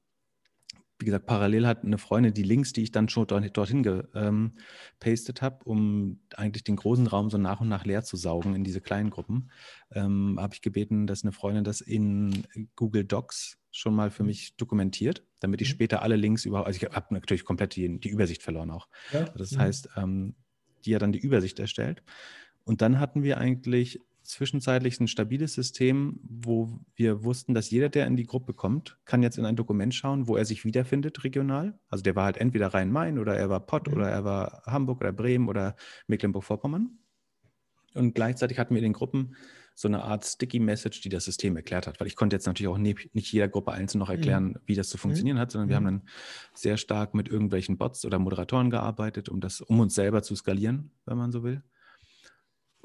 wie gesagt, parallel hat eine Freundin die Links, die ich dann schon dorthin gepastet ähm, habe, um eigentlich den großen Raum so nach und nach leer zu saugen in diese kleinen Gruppen, ähm, habe ich gebeten, dass eine Freundin das in Google Docs schon mal für mich dokumentiert, damit ich mhm. später alle Links überhaupt, also ich habe natürlich komplett die, die, Übersicht verloren auch. Ja. Das mhm. heißt, ähm, die hat dann die Übersicht erstellt. Und dann hatten wir eigentlich zwischenzeitlich ein stabiles System, wo wir wussten, dass jeder, der in die Gruppe kommt, kann jetzt in ein Dokument schauen, wo er sich wiederfindet regional. Also der war halt entweder Rhein-Main oder er war Pott mhm. oder er war Hamburg oder Bremen oder Mecklenburg-Vorpommern. Und gleichzeitig hatten wir in den Gruppen so eine Art Sticky Message, die das System erklärt hat. Weil ich konnte jetzt natürlich auch nicht, nicht jeder Gruppe einzeln noch erklären, mhm. wie das zu funktionieren mhm. hat, sondern wir haben dann sehr stark mit irgendwelchen Bots oder Moderatoren gearbeitet, um das, um uns selber zu skalieren, wenn man so will.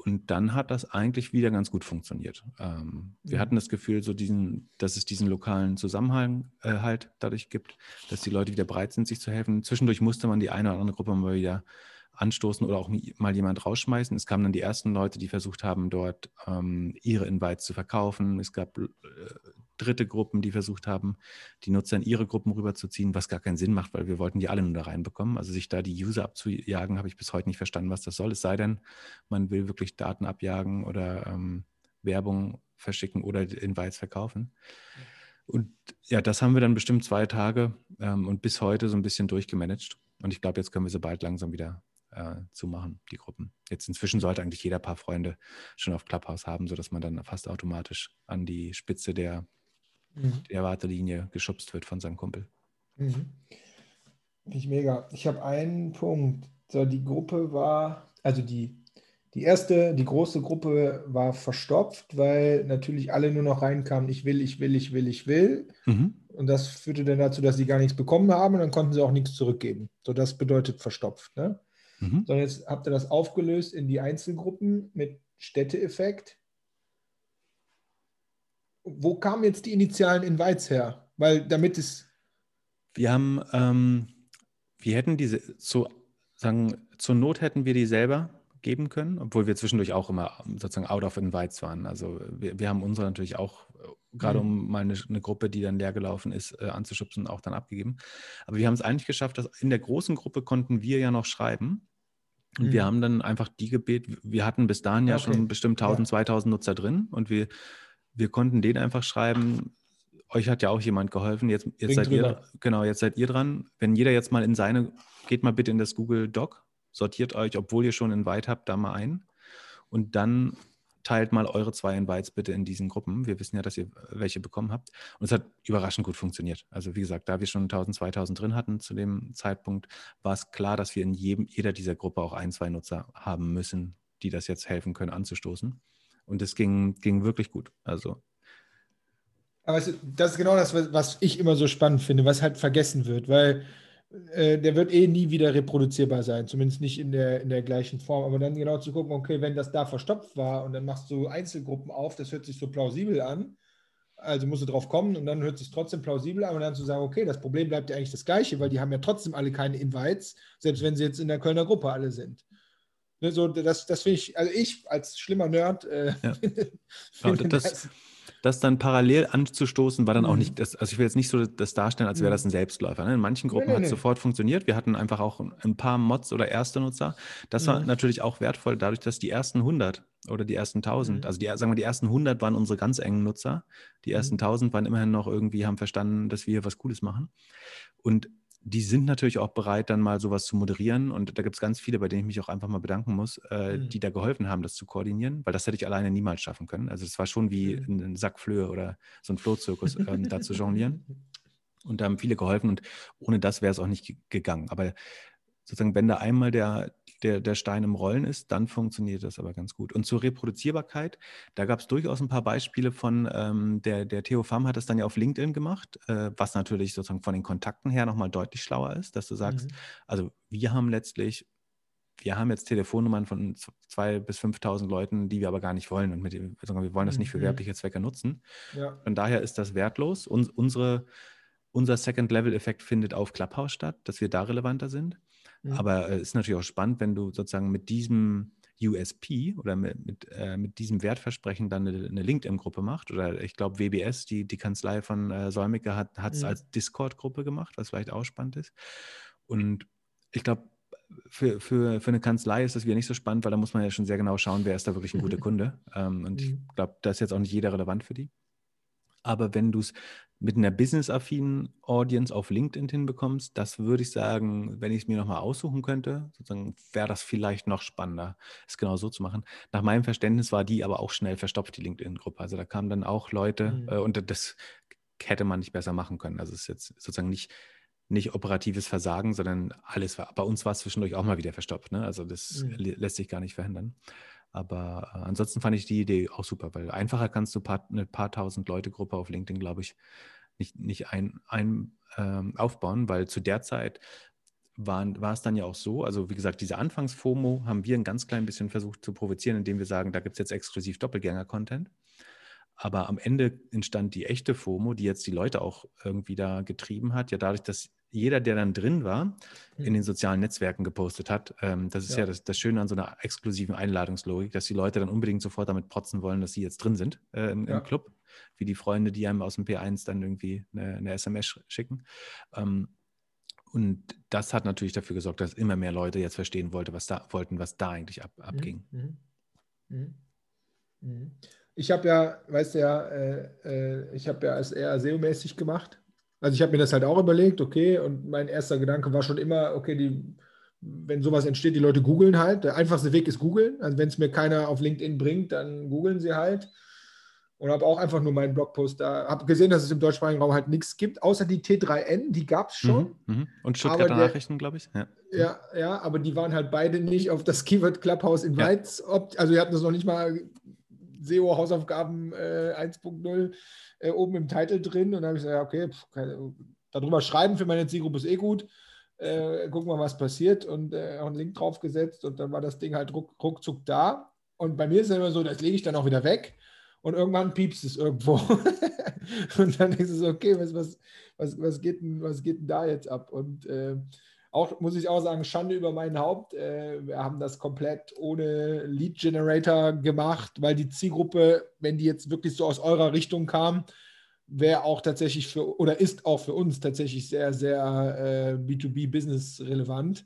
Und dann hat das eigentlich wieder ganz gut funktioniert. Ähm, wir hatten das Gefühl, so diesen, dass es diesen lokalen Zusammenhang äh, halt dadurch gibt, dass die Leute wieder bereit sind, sich zu helfen. Zwischendurch musste man die eine oder andere Gruppe mal wieder anstoßen oder auch mal jemand rausschmeißen. Es kamen dann die ersten Leute, die versucht haben, dort ähm, ihre Invites zu verkaufen. Es gab äh, dritte Gruppen, die versucht haben, die Nutzer in ihre Gruppen rüberzuziehen, was gar keinen Sinn macht, weil wir wollten die alle nur da reinbekommen. Also sich da die User abzujagen, habe ich bis heute nicht verstanden, was das soll. Es sei denn, man will wirklich Daten abjagen oder ähm, Werbung verschicken oder Invites verkaufen. Und ja, das haben wir dann bestimmt zwei Tage ähm, und bis heute so ein bisschen durchgemanagt. Und ich glaube, jetzt können wir sie bald langsam wieder äh, zu machen, die Gruppen. Jetzt inzwischen sollte eigentlich jeder paar Freunde schon auf Clubhouse haben, sodass man dann fast automatisch an die Spitze der mhm. der Wartelinie geschubst wird von seinem Kumpel. Mhm. Finde ich mega. Ich habe einen Punkt. So, die Gruppe war, also die, die erste, die große Gruppe war verstopft, weil natürlich alle nur noch reinkamen, ich will, ich will, ich will, ich will. Mhm. Und das führte dann dazu, dass sie gar nichts bekommen haben und dann konnten sie auch nichts zurückgeben. So, das bedeutet verstopft. Ne? Mhm. Sondern jetzt habt ihr das aufgelöst in die Einzelgruppen mit Städteeffekt wo kamen jetzt die initialen Invites her? Weil damit es. Wir haben, ähm, wir hätten diese, zu, sagen, zur Not hätten wir die selber geben können, obwohl wir zwischendurch auch immer sozusagen out of Invites waren. Also wir, wir haben unsere natürlich auch, gerade mhm. um mal eine, eine, Gruppe, die dann leer gelaufen ist, äh, anzuschubsen, auch dann abgegeben. Aber wir haben es eigentlich geschafft, dass in der großen Gruppe konnten wir ja noch schreiben. Und mhm. wir haben dann einfach die gebeten, wir hatten bis dahin ja okay. schon bestimmt 1000, ja. 2000 Nutzer drin und wir wir konnten den einfach schreiben, euch hat ja auch jemand geholfen, jetzt, jetzt seid ihr, genau, jetzt seid ihr dran. Wenn jeder jetzt mal in seine, geht mal bitte in das Google Doc, sortiert euch, obwohl ihr schon Invite habt, da mal ein und dann teilt mal eure zwei Invites bitte in diesen Gruppen. Wir wissen ja, dass ihr welche bekommen habt. Und es hat überraschend gut funktioniert. Also wie gesagt, da wir schon 1000, 2000 drin hatten zu dem Zeitpunkt, war es klar, dass wir in jedem, jeder dieser Gruppe auch ein, zwei Nutzer haben müssen, die das jetzt helfen können anzustoßen. Und das ging, ging wirklich gut. Also. Aber das ist genau das, was ich immer so spannend finde, was halt vergessen wird, weil äh, der wird eh nie wieder reproduzierbar sein, zumindest nicht in der, in der gleichen Form. Aber dann genau zu gucken, okay, wenn das da verstopft war und dann machst du Einzelgruppen auf, das hört sich so plausibel an. also musst du drauf kommen und dann hört es sich trotzdem plausibel an und dann zu sagen, okay, das Problem bleibt ja eigentlich das gleiche, weil die haben ja trotzdem alle keine Invites, selbst wenn sie jetzt in der Kölner Gruppe alle sind. Ne, so, das das finde ich, also ich als schlimmer Nerd. Äh, ja. ja, das, das dann parallel anzustoßen, war dann mhm. auch nicht, das, also ich will jetzt nicht so das darstellen, als wäre das mhm. ein Selbstläufer. Ne? In manchen Gruppen nee, nee, hat es nee. sofort funktioniert. Wir hatten einfach auch ein paar Mods oder erste Nutzer. Das mhm. war natürlich auch wertvoll, dadurch, dass die ersten 100 oder die ersten 1000, mhm. also die, sagen wir, die ersten 100 waren unsere ganz engen Nutzer. Die mhm. ersten 1000 waren immerhin noch irgendwie, haben verstanden, dass wir hier was Cooles machen. Und die sind natürlich auch bereit, dann mal sowas zu moderieren. Und da gibt es ganz viele, bei denen ich mich auch einfach mal bedanken muss, äh, mhm. die da geholfen haben, das zu koordinieren, weil das hätte ich alleine niemals schaffen können. Also es war schon wie mhm. ein Sack Flöhe oder so ein Flohzirkus, ähm, da zu jonglieren. Und da haben viele geholfen und ohne das wäre es auch nicht gegangen. Aber sozusagen, wenn da einmal der, der, der Stein im Rollen ist, dann funktioniert das aber ganz gut. Und zur Reproduzierbarkeit, da gab es durchaus ein paar Beispiele von, ähm, der, der Theo Pham hat es dann ja auf LinkedIn gemacht, äh, was natürlich sozusagen von den Kontakten her nochmal deutlich schlauer ist, dass du sagst, mhm. also wir haben letztlich wir haben jetzt Telefonnummern von 2.000 bis 5.000 Leuten, die wir aber gar nicht wollen und mit dem, wir wollen das nicht für mhm. werbliche Zwecke nutzen. Ja. Von daher ist das wertlos. Uns, unsere, unser Second-Level-Effekt findet auf Clubhouse statt, dass wir da relevanter sind. Mhm. Aber es äh, ist natürlich auch spannend, wenn du sozusagen mit diesem USP oder mit, mit, äh, mit diesem Wertversprechen dann eine, eine LinkedIn-Gruppe macht. Oder ich glaube, WBS, die, die Kanzlei von äh, Solmecke, hat es mhm. als Discord-Gruppe gemacht, was vielleicht auch spannend ist. Und ich glaube, für, für, für eine Kanzlei ist das wieder nicht so spannend, weil da muss man ja schon sehr genau schauen, wer ist da wirklich ein guter Kunde. Ähm, und mhm. ich glaube, da ist jetzt auch nicht jeder relevant für die. Aber wenn du es mit einer business-affinen Audience auf LinkedIn hinbekommst, das würde ich sagen, wenn ich es mir nochmal aussuchen könnte, sozusagen wäre das vielleicht noch spannender, es genau so zu machen. Nach meinem Verständnis war die aber auch schnell verstopft, die LinkedIn-Gruppe. Also da kamen dann auch Leute mhm. äh, und das hätte man nicht besser machen können. Also es ist jetzt sozusagen nicht, nicht operatives Versagen, sondern alles war. Bei uns war es zwischendurch auch mal wieder verstopft. Ne? Also das mhm. lässt sich gar nicht verhindern. Aber äh, ansonsten fand ich die Idee auch super, weil einfacher kannst du paar, eine paar tausend Leute Gruppe auf LinkedIn, glaube ich, nicht, nicht ein, ein ähm, aufbauen, weil zu der Zeit waren, war es dann ja auch so, also wie gesagt, diese Anfangs-FOMO haben wir ein ganz klein bisschen versucht zu provozieren, indem wir sagen, da gibt es jetzt exklusiv Doppelgänger-Content. Aber am Ende entstand die echte FOMO, die jetzt die Leute auch irgendwie da getrieben hat, ja dadurch, dass jeder, der dann drin war, in den sozialen Netzwerken gepostet hat. Ähm, das ist ja, ja das, das, Schöne an so einer exklusiven Einladungslogik, dass die Leute dann unbedingt sofort damit protzen wollen, dass sie jetzt drin sind äh, im, ja. im, Club, wie die Freunde, die einem aus dem P1 dann irgendwie eine, eine SMS schicken. Ähm, und das hat natürlich dafür gesorgt, dass immer mehr Leute jetzt verstehen wollte, was da, wollten, was da eigentlich ab, mhm, abging. Mhm. Mhm. Mhm. Ich habe ja, weißt du ja, äh, äh, ich habe ja es eher SEO-mäßig gemacht. Also ich habe mir das halt auch überlegt, okay, und mein erster Gedanke war schon immer, okay, die, wenn sowas entsteht, die Leute googeln halt. Der einfachste Weg ist googeln. Also wenn es mir keiner auf LinkedIn bringt, dann googeln sie halt. Und habe auch einfach nur meinen Blogpost da. Habe gesehen, dass es im deutschsprachigen Raum halt nichts gibt, außer die T3N, die gab es schon. Mhm, mh. Und Stuttgarter der, Nachrichten, glaube ich. Ja. ja. ja, aber die waren halt beide nicht auf das Keyword Clubhouse Invites. Ja. Also wir hatten das noch nicht mal SEO-Hausaufgaben äh, 1.0 äh, oben im Titel drin und dann habe ich gesagt, okay, pff, keine, darüber schreiben für meine Zielgruppe ist eh gut. Äh, gucken wir, was passiert und äh, auch einen Link draufgesetzt und dann war das Ding halt ruck, ruckzuck da. Und bei mir ist es immer so, das lege ich dann auch wieder weg und irgendwann piepst es irgendwo. und dann ist es okay, was, was, was, was, geht, denn, was geht denn da jetzt ab? Und äh, auch, muss ich auch sagen, Schande über mein Haupt. Äh, wir haben das komplett ohne Lead Generator gemacht, weil die Zielgruppe, wenn die jetzt wirklich so aus eurer Richtung kam, wäre auch tatsächlich für oder ist auch für uns tatsächlich sehr, sehr äh, B2B-Business relevant.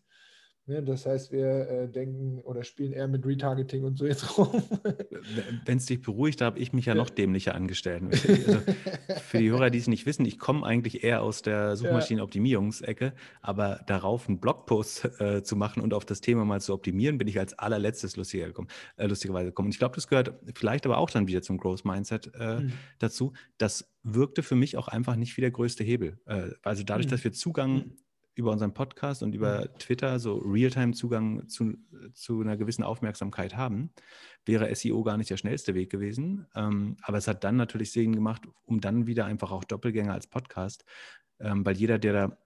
Ne, das heißt, wir äh, denken oder spielen eher mit Retargeting und so jetzt rum. Wenn es dich beruhigt, da habe ich mich ja noch dämlicher angestellt. Also für die Hörer, die es nicht wissen, ich komme eigentlich eher aus der Suchmaschinenoptimierungsecke, aber darauf einen Blogpost äh, zu machen und auf das Thema mal zu optimieren, bin ich als allerletztes lustiger gekommen, äh, lustigerweise gekommen. Und ich glaube, das gehört vielleicht aber auch dann wieder zum Growth Mindset mhm. dazu. Das wirkte für mich auch einfach nicht wie der größte Hebel. Äh, also dadurch, mhm. dass wir Zugang mhm über unseren Podcast und über. Twitter so Realtime-Zugang zu, zu einer gewissen Aufmerksamkeit haben, wäre SEO gar nicht der schnellste Weg gewesen. Ähm, aber es hat dann natürlich Sinn gemacht, um dann wieder einfach auch Doppelgänger als Podcast, ähm, weil jeder, der da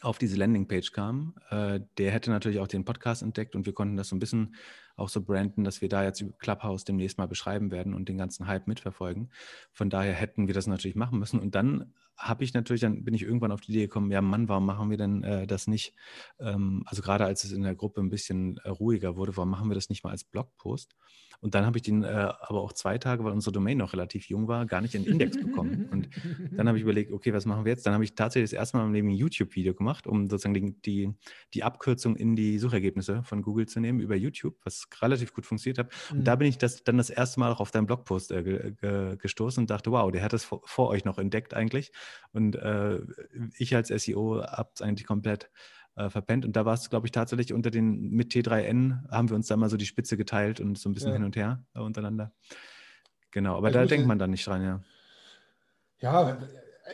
auf diese Landingpage kam, äh, der hätte natürlich auch den Podcast entdeckt und wir konnten das so ein bisschen auch so branden, dass wir da jetzt über Clubhouse demnächst mal beschreiben werden und den ganzen Hype mitverfolgen. Von daher hätten wir das natürlich machen müssen. Und dann habe ich natürlich, dann bin ich irgendwann auf die Idee gekommen, ja Mann, warum machen wir denn äh, das nicht? Ähm, also gerade als es in der Gruppe ein bisschen äh, ruhiger wurde, warum machen wir das nicht mal als Blogpost? Und dann habe ich den äh, aber auch zwei Tage, weil unsere Domain noch relativ jung war, gar nicht in den Index bekommen. Und dann habe ich überlegt, okay, was machen wir jetzt? Dann habe ich tatsächlich das erste Mal im Leben ein YouTube-Video gemacht, um sozusagen die, die, die, Abkürzung in die Suchergebnisse von Google zu nehmen über YouTube, was relativ gut funktioniert hat. Und mhm. da bin ich das, dann das erste Mal auch auf deinen Blogpost äh, ge, ge, gestoßen und dachte, wow, der hat das vor, vor euch noch entdeckt eigentlich. Und äh, ich als SEO habe es eigentlich komplett äh, verpennt. Und da war es, glaube ich, tatsächlich unter den, mit T3N haben wir uns da mal so die Spitze geteilt und so ein bisschen ja. hin und her äh, untereinander. Genau, aber ich da denkt man dann nicht dran, ja. Ja,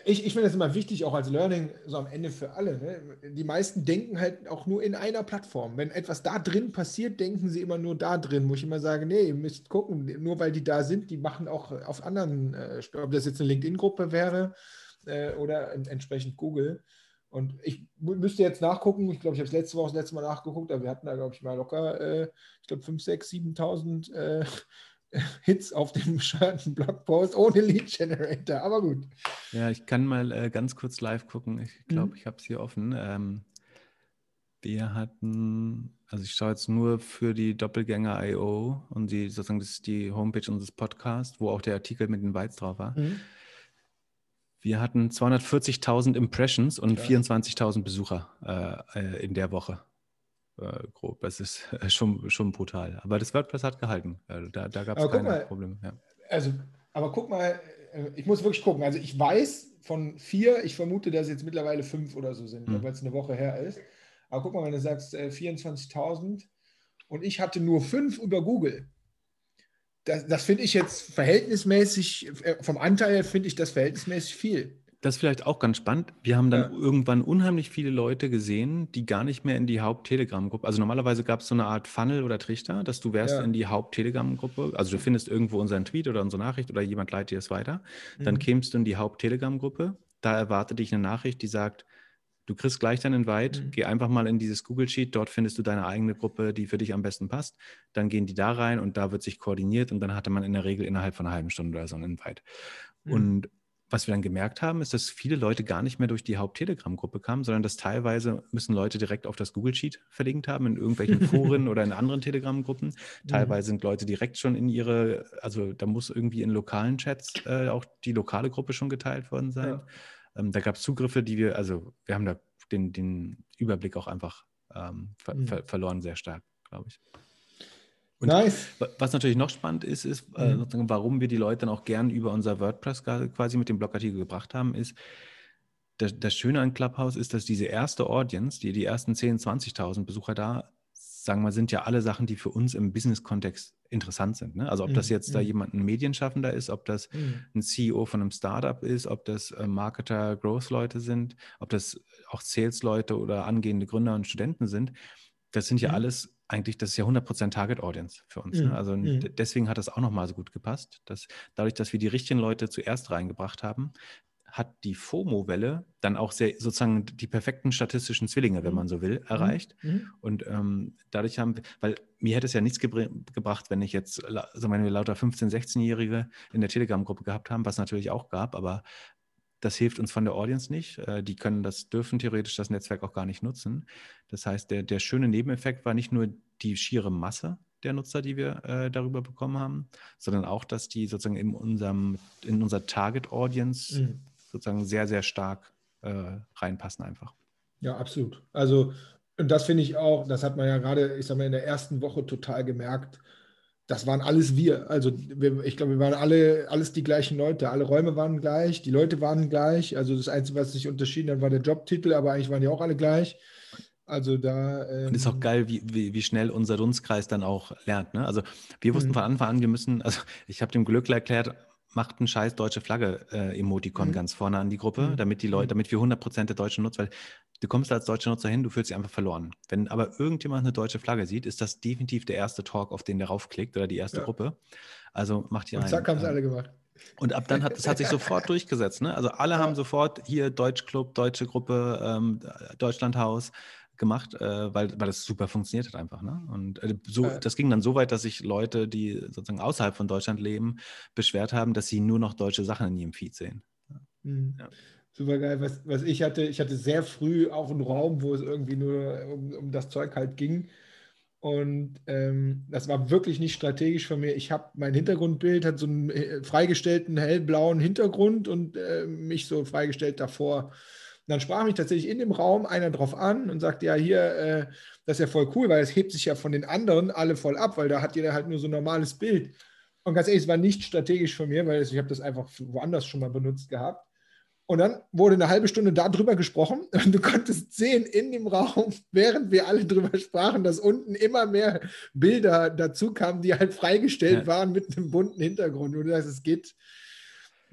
ich, ich finde das immer wichtig, auch als Learning, so am Ende für alle. Ne? Die meisten denken halt auch nur in einer Plattform. Wenn etwas da drin passiert, denken sie immer nur da drin. Wo ich immer sage, nee, ihr müsst gucken, nur weil die da sind, die machen auch auf anderen, äh, ob das jetzt eine LinkedIn-Gruppe wäre äh, oder entsprechend Google. Und ich müsste jetzt nachgucken, ich glaube, ich habe es letzte Woche das letzte Mal nachgeguckt, aber wir hatten da, glaube ich, mal locker, äh, ich glaube, 5, 6, 7.000 äh, Hits auf dem bescheuerten Blogpost ohne Lead Generator, aber gut. Ja, ich kann mal äh, ganz kurz live gucken. Ich glaube, mhm. ich habe es hier offen. Ähm, wir hatten, also ich schaue jetzt nur für die Doppelgänger IO und die sozusagen das ist die Homepage unseres Podcasts, wo auch der Artikel mit den Bytes drauf war. Mhm. Wir hatten 240.000 Impressions und 24.000 Besucher äh, äh, in der Woche. Äh, grob. Das ist äh, schon, schon brutal. Aber das WordPress hat gehalten. Also da da gab es keine mal, Probleme. Ja. Also, aber guck mal, äh, ich muss wirklich gucken. Also ich weiß von vier, ich vermute, dass jetzt mittlerweile fünf oder so sind, mhm. weil es eine Woche her ist. Aber guck mal, wenn du sagst äh, 24.000 und ich hatte nur fünf über Google das, das finde ich jetzt verhältnismäßig, vom Anteil finde ich das verhältnismäßig viel. Das ist vielleicht auch ganz spannend. Wir haben dann ja. irgendwann unheimlich viele Leute gesehen, die gar nicht mehr in die Haupt-Telegram-Gruppe. Also normalerweise gab es so eine Art Funnel oder Trichter, dass du wärst ja. in die Haupt-Telegram-Gruppe. Also du findest irgendwo unseren Tweet oder unsere Nachricht oder jemand leitet dir es weiter. Dann mhm. kämst du in die Haupt-Telegram-Gruppe. Da erwartet dich eine Nachricht, die sagt, Du kriegst gleich deinen Invite, mhm. geh einfach mal in dieses Google Sheet, dort findest du deine eigene Gruppe, die für dich am besten passt. Dann gehen die da rein und da wird sich koordiniert und dann hatte man in der Regel innerhalb von einer halben Stunde oder so einen Invite. Mhm. Und was wir dann gemerkt haben, ist, dass viele Leute gar nicht mehr durch die Haupt-Telegram-Gruppe kamen, sondern dass teilweise müssen Leute direkt auf das Google Sheet verlinkt haben, in irgendwelchen Foren oder in anderen Telegram-Gruppen. Mhm. Teilweise sind Leute direkt schon in ihre, also da muss irgendwie in lokalen Chats äh, auch die lokale Gruppe schon geteilt worden sein. Ja. Ähm, da gab es Zugriffe, die wir, also wir haben da den, den Überblick auch einfach ähm, ver mhm. ver verloren, sehr stark, glaube ich. Und nice. was natürlich noch spannend ist, ist, äh, mhm. warum wir die Leute dann auch gern über unser WordPress quasi mit dem Blogartikel gebracht haben, ist, das, das Schöne an Clubhouse ist, dass diese erste Audience, die, die ersten 10.000, 20.000 Besucher da sagen wir, sind ja alle Sachen, die für uns im Business-Kontext interessant sind. Ne? Also ob das mhm, jetzt da mhm. jemand ein Medienschaffender ist, ob das mhm. ein CEO von einem Startup ist, ob das äh, Marketer, Growth-Leute sind, ob das auch Sales-Leute oder angehende Gründer und Studenten sind. Das sind ja alles eigentlich, das ist ja 100% Target Audience für uns. Ne? Also deswegen hat das auch nochmal so gut gepasst, dass dadurch, dass wir die richtigen Leute zuerst reingebracht haben, hat die FOMO-Welle dann auch sehr, sozusagen die perfekten statistischen Zwillinge, wenn mhm. man so will, mhm. erreicht. Mhm. Und ähm, dadurch haben wir, weil mir hätte es ja nichts gebr gebracht, wenn ich jetzt, also wenn wir lauter 15-, 16-Jährige in der Telegram-Gruppe gehabt haben, was natürlich auch gab, aber das hilft uns von der Audience nicht. Äh, die können das, dürfen theoretisch das Netzwerk auch gar nicht nutzen. Das heißt, der, der schöne Nebeneffekt war nicht nur die schiere Masse, der Nutzer, die wir äh, darüber bekommen haben, sondern auch, dass die sozusagen in unserem, in unser Target Audience mhm sozusagen sehr, sehr stark äh, reinpassen einfach. Ja, absolut. Also, und das finde ich auch, das hat man ja gerade, ich sag mal, in der ersten Woche total gemerkt. Das waren alles wir. Also wir, ich glaube, wir waren alle alles die gleichen Leute. Alle Räume waren gleich, die Leute waren gleich. Also das Einzige, was sich unterschieden hat, war der Jobtitel, aber eigentlich waren die auch alle gleich. Also da. Ähm und ist auch geil, wie, wie, wie, schnell unser Dunstkreis dann auch lernt. Ne? Also wir wussten mhm. von Anfang an, wir müssen, also ich habe dem Glück erklärt, macht ein scheiß deutsche Flagge-Emoticon äh, mhm. ganz vorne an die Gruppe, mhm. damit die Leute, mhm. damit wir 100% der Deutschen nutzen, weil du kommst als deutscher Nutzer hin, du fühlst dich einfach verloren. Wenn aber irgendjemand eine deutsche Flagge sieht, ist das definitiv der erste Talk, auf den der raufklickt oder die erste ja. Gruppe. Also macht die Und zack, haben sie äh, alle gemacht. Und ab dann hat das hat sich sofort durchgesetzt. Ne? Also alle ja. haben sofort hier Deutschclub, deutsche Gruppe, ähm, Deutschlandhaus gemacht, äh, weil, weil das super funktioniert hat einfach. Ne? Und äh, so, das ging dann so weit, dass sich Leute, die sozusagen außerhalb von Deutschland leben, beschwert haben, dass sie nur noch deutsche Sachen in ihrem Feed sehen. Mhm. Ja. Super geil. Was, was ich hatte, ich hatte sehr früh auch einen Raum, wo es irgendwie nur um, um das Zeug halt ging. Und ähm, das war wirklich nicht strategisch von mir. Ich habe mein Hintergrundbild, hat so einen äh, freigestellten hellblauen Hintergrund und äh, mich so freigestellt davor. Und dann sprach mich tatsächlich in dem Raum einer drauf an und sagte, ja, hier, äh, das ist ja voll cool, weil es hebt sich ja von den anderen alle voll ab, weil da hat jeder halt nur so ein normales Bild. Und ganz ehrlich, es war nicht strategisch von mir, weil ich habe das einfach woanders schon mal benutzt gehabt. Und dann wurde eine halbe Stunde darüber gesprochen und du konntest sehen in dem Raum, während wir alle drüber sprachen, dass unten immer mehr Bilder dazu kamen, die halt freigestellt ja. waren mit einem bunten Hintergrund. Und du sagst, es geht,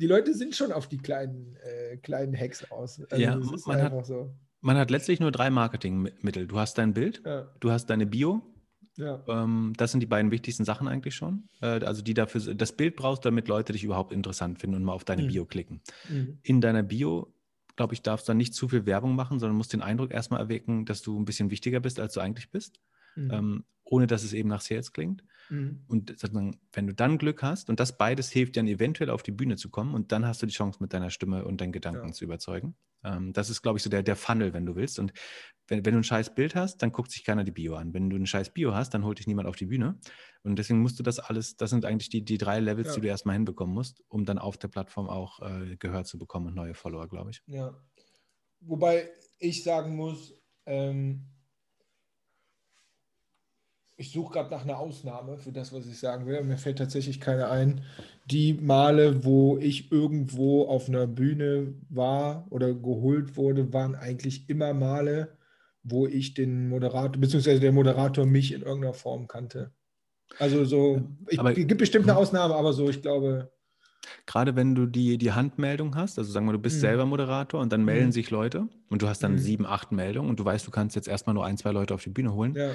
die Leute sind schon auf die kleinen, äh, kleinen Hacks aus. Also ja, man hat, so. man hat letztlich nur drei Marketingmittel. Du hast dein Bild, ja. du hast deine Bio ja. Ähm, das sind die beiden wichtigsten Sachen eigentlich schon. Äh, also die dafür, das Bild brauchst, damit Leute dich überhaupt interessant finden und mal auf deine mhm. Bio klicken. Mhm. In deiner Bio, glaube ich, darfst du dann nicht zu viel Werbung machen, sondern musst den Eindruck erstmal erwecken, dass du ein bisschen wichtiger bist, als du eigentlich bist. Mhm. Ähm, ohne dass es eben nach Sales klingt. Mhm. Und sozusagen, wenn du dann Glück hast, und das beides hilft dann eventuell auf die Bühne zu kommen, und dann hast du die Chance, mit deiner Stimme und deinen Gedanken ja. zu überzeugen. Ähm, das ist, glaube ich, so der, der Funnel, wenn du willst. Und wenn, wenn du ein scheiß Bild hast, dann guckt sich keiner die Bio an. Wenn du ein scheiß Bio hast, dann holt dich niemand auf die Bühne. Und deswegen musst du das alles, das sind eigentlich die, die drei Levels, ja. die du erstmal hinbekommen musst, um dann auf der Plattform auch äh, Gehör zu bekommen und neue Follower, glaube ich. Ja. Wobei ich sagen muss, ähm, ich suche gerade nach einer Ausnahme für das, was ich sagen will. Mir fällt tatsächlich keine ein. Die Male, wo ich irgendwo auf einer Bühne war oder geholt wurde, waren eigentlich immer Male, wo ich den Moderator, beziehungsweise der Moderator mich in irgendeiner Form kannte. Also so, es gibt bestimmt eine hm. Ausnahme, aber so, ich glaube. Gerade wenn du die, die Handmeldung hast, also sagen wir, du bist mhm. selber Moderator und dann melden mhm. sich Leute und du hast dann mhm. sieben, acht Meldungen und du weißt, du kannst jetzt erstmal nur ein, zwei Leute auf die Bühne holen. Ja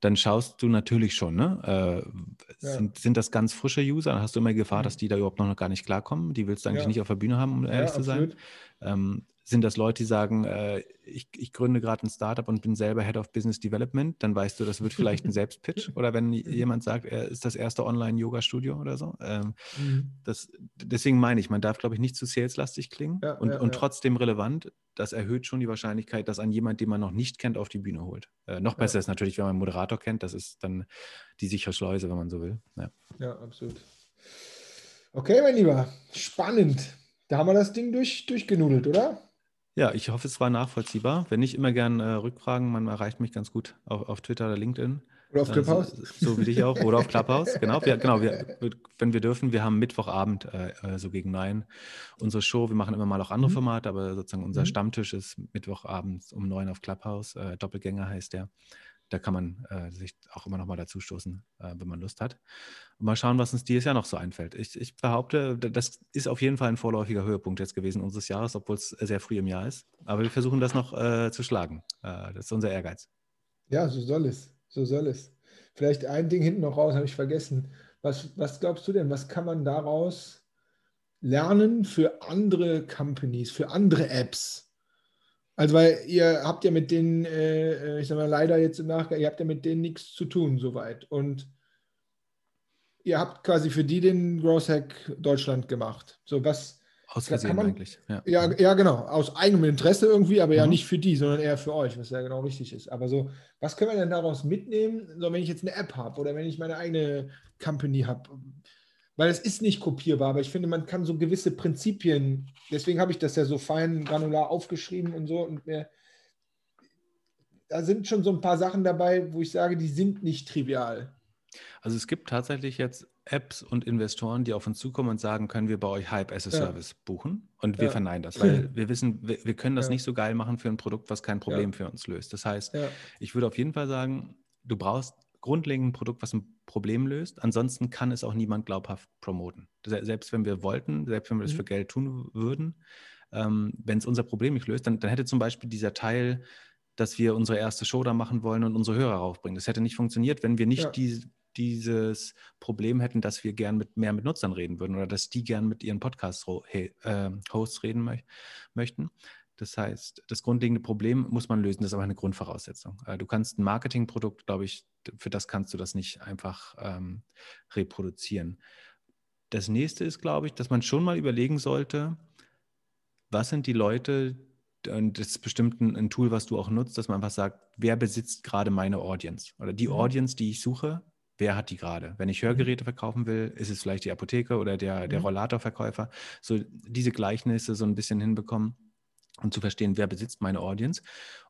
dann schaust du natürlich schon, ne? Äh, sind, ja. sind, das ganz frische User? Dann hast du immer Gefahr, mhm. dass die da überhaupt noch gar nicht klarkommen. Die willst du eigentlich ja. nicht auf der Bühne haben, um ehrlich ja, zu sein. Ähm, sind das Leute, die sagen, äh, ich, ich, gründe gerade ein Startup und bin selber Head of Business Development, dann weißt du, das wird vielleicht ein Selbstpitch. Oder wenn jemand sagt, er ist das erste Online-Yoga-Studio oder so. Ähm, mhm. das, deswegen meine ich, man darf, glaube ich, nicht zu saleslastig klingen ja, und, ja, und ja. trotzdem relevant. Das erhöht schon die Wahrscheinlichkeit, dass an jemand, den man noch nicht kennt, auf die Bühne holt. Äh, noch besser ist natürlich, wenn man einen Moderator kennt. Das ist dann die sichere Schleuse, wenn man so will. Ja, absolut. Okay, mein Lieber, spannend. Da haben wir das Ding durch, durchgenudelt, oder? Ja, ich hoffe, es war nachvollziehbar. Wenn nicht, immer gerne äh, Rückfragen. Man erreicht mich ganz gut auf, auf Twitter oder LinkedIn. Oder auf Clubhouse? So, so, wie dich auch. Oder auf Clubhouse, genau. Wir, genau wir, wenn wir dürfen, wir haben Mittwochabend, äh, äh, so gegen neun, unsere Show. Wir machen immer mal auch andere mhm. Formate, aber sozusagen unser mhm. Stammtisch ist Mittwochabend um neun auf Clubhouse. Äh, Doppelgänger heißt der da kann man äh, sich auch immer noch mal dazu stoßen, äh, wenn man Lust hat. Und mal schauen, was uns dieses Jahr noch so einfällt. Ich, ich, behaupte, das ist auf jeden Fall ein vorläufiger Höhepunkt jetzt gewesen unseres Jahres, obwohl es sehr früh im Jahr ist. Aber wir versuchen das noch äh, zu schlagen. Äh, das ist unser Ehrgeiz. Ja, so soll es. So soll es. Vielleicht ein Ding hinten noch raus, habe ich vergessen. Was, was glaubst du denn, was kann man daraus lernen für andere Companies, für andere Apps? Also, weil ihr habt ja mit denen, äh, äh, ich sag mal, leider jetzt im Nachgang, ihr habt ja mit denen nichts zu tun, soweit. Und ihr habt quasi für die den Growth Hack Deutschland gemacht. So, was. Aus Versehen man, eigentlich. Ja. ja. Ja, genau. Aus eigenem Interesse irgendwie, aber mhm. ja nicht für die, sondern eher für euch, was ja genau richtig ist. Aber so, was können wir denn daraus mitnehmen, so wenn ich jetzt eine App habe oder wenn ich meine eigene Company habe? Weil es ist nicht kopierbar, aber ich finde, man kann so gewisse Prinzipien, deswegen habe ich das ja so fein granular aufgeschrieben und so und mir, da sind schon so ein paar Sachen dabei, wo ich sage, die sind nicht trivial. Also es gibt tatsächlich jetzt Apps und Investoren, die auf uns zukommen und sagen, können wir bei euch Hype as a Service ja. buchen? Und wir ja. verneinen das, weil wir wissen, wir, wir können das ja. nicht so geil machen für ein Produkt, was kein Problem für uns löst. Das heißt, ich würde auf jeden Fall sagen, du brauchst grundlegend ein Produkt, was ein Problem löst. Ansonsten kann es auch niemand glaubhaft promoten. Selbst wenn wir wollten, selbst wenn wir das mhm. für Geld tun würden, ähm, wenn es unser Problem nicht löst, dann, dann hätte zum Beispiel dieser Teil, dass wir unsere erste Show da machen wollen und unsere Hörer raufbringen. Das hätte nicht funktioniert, wenn wir nicht ja. die, dieses Problem hätten, dass wir gern mit mehr mit Nutzern reden würden oder dass die gern mit ihren Podcast-Hosts äh, reden mö möchten. Das heißt, das grundlegende Problem muss man lösen, das ist aber eine Grundvoraussetzung. Äh, du kannst ein Marketingprodukt, glaube ich, für das kannst du das nicht einfach ähm, reproduzieren. Das nächste ist, glaube ich, dass man schon mal überlegen sollte, was sind die Leute, und das ist bestimmt ein, ein, Tool, was du auch nutzt, dass man einfach sagt, wer besitzt gerade meine Audience? Oder die mhm. Audience, die ich suche, wer hat die gerade? Wenn ich mhm. Hörgeräte verkaufen will, ist es vielleicht die Apotheke oder der, der mhm. Rollatorverkäufer. So diese Gleichnisse so ein bisschen hinbekommen und zu verstehen, wer besitzt meine Audience.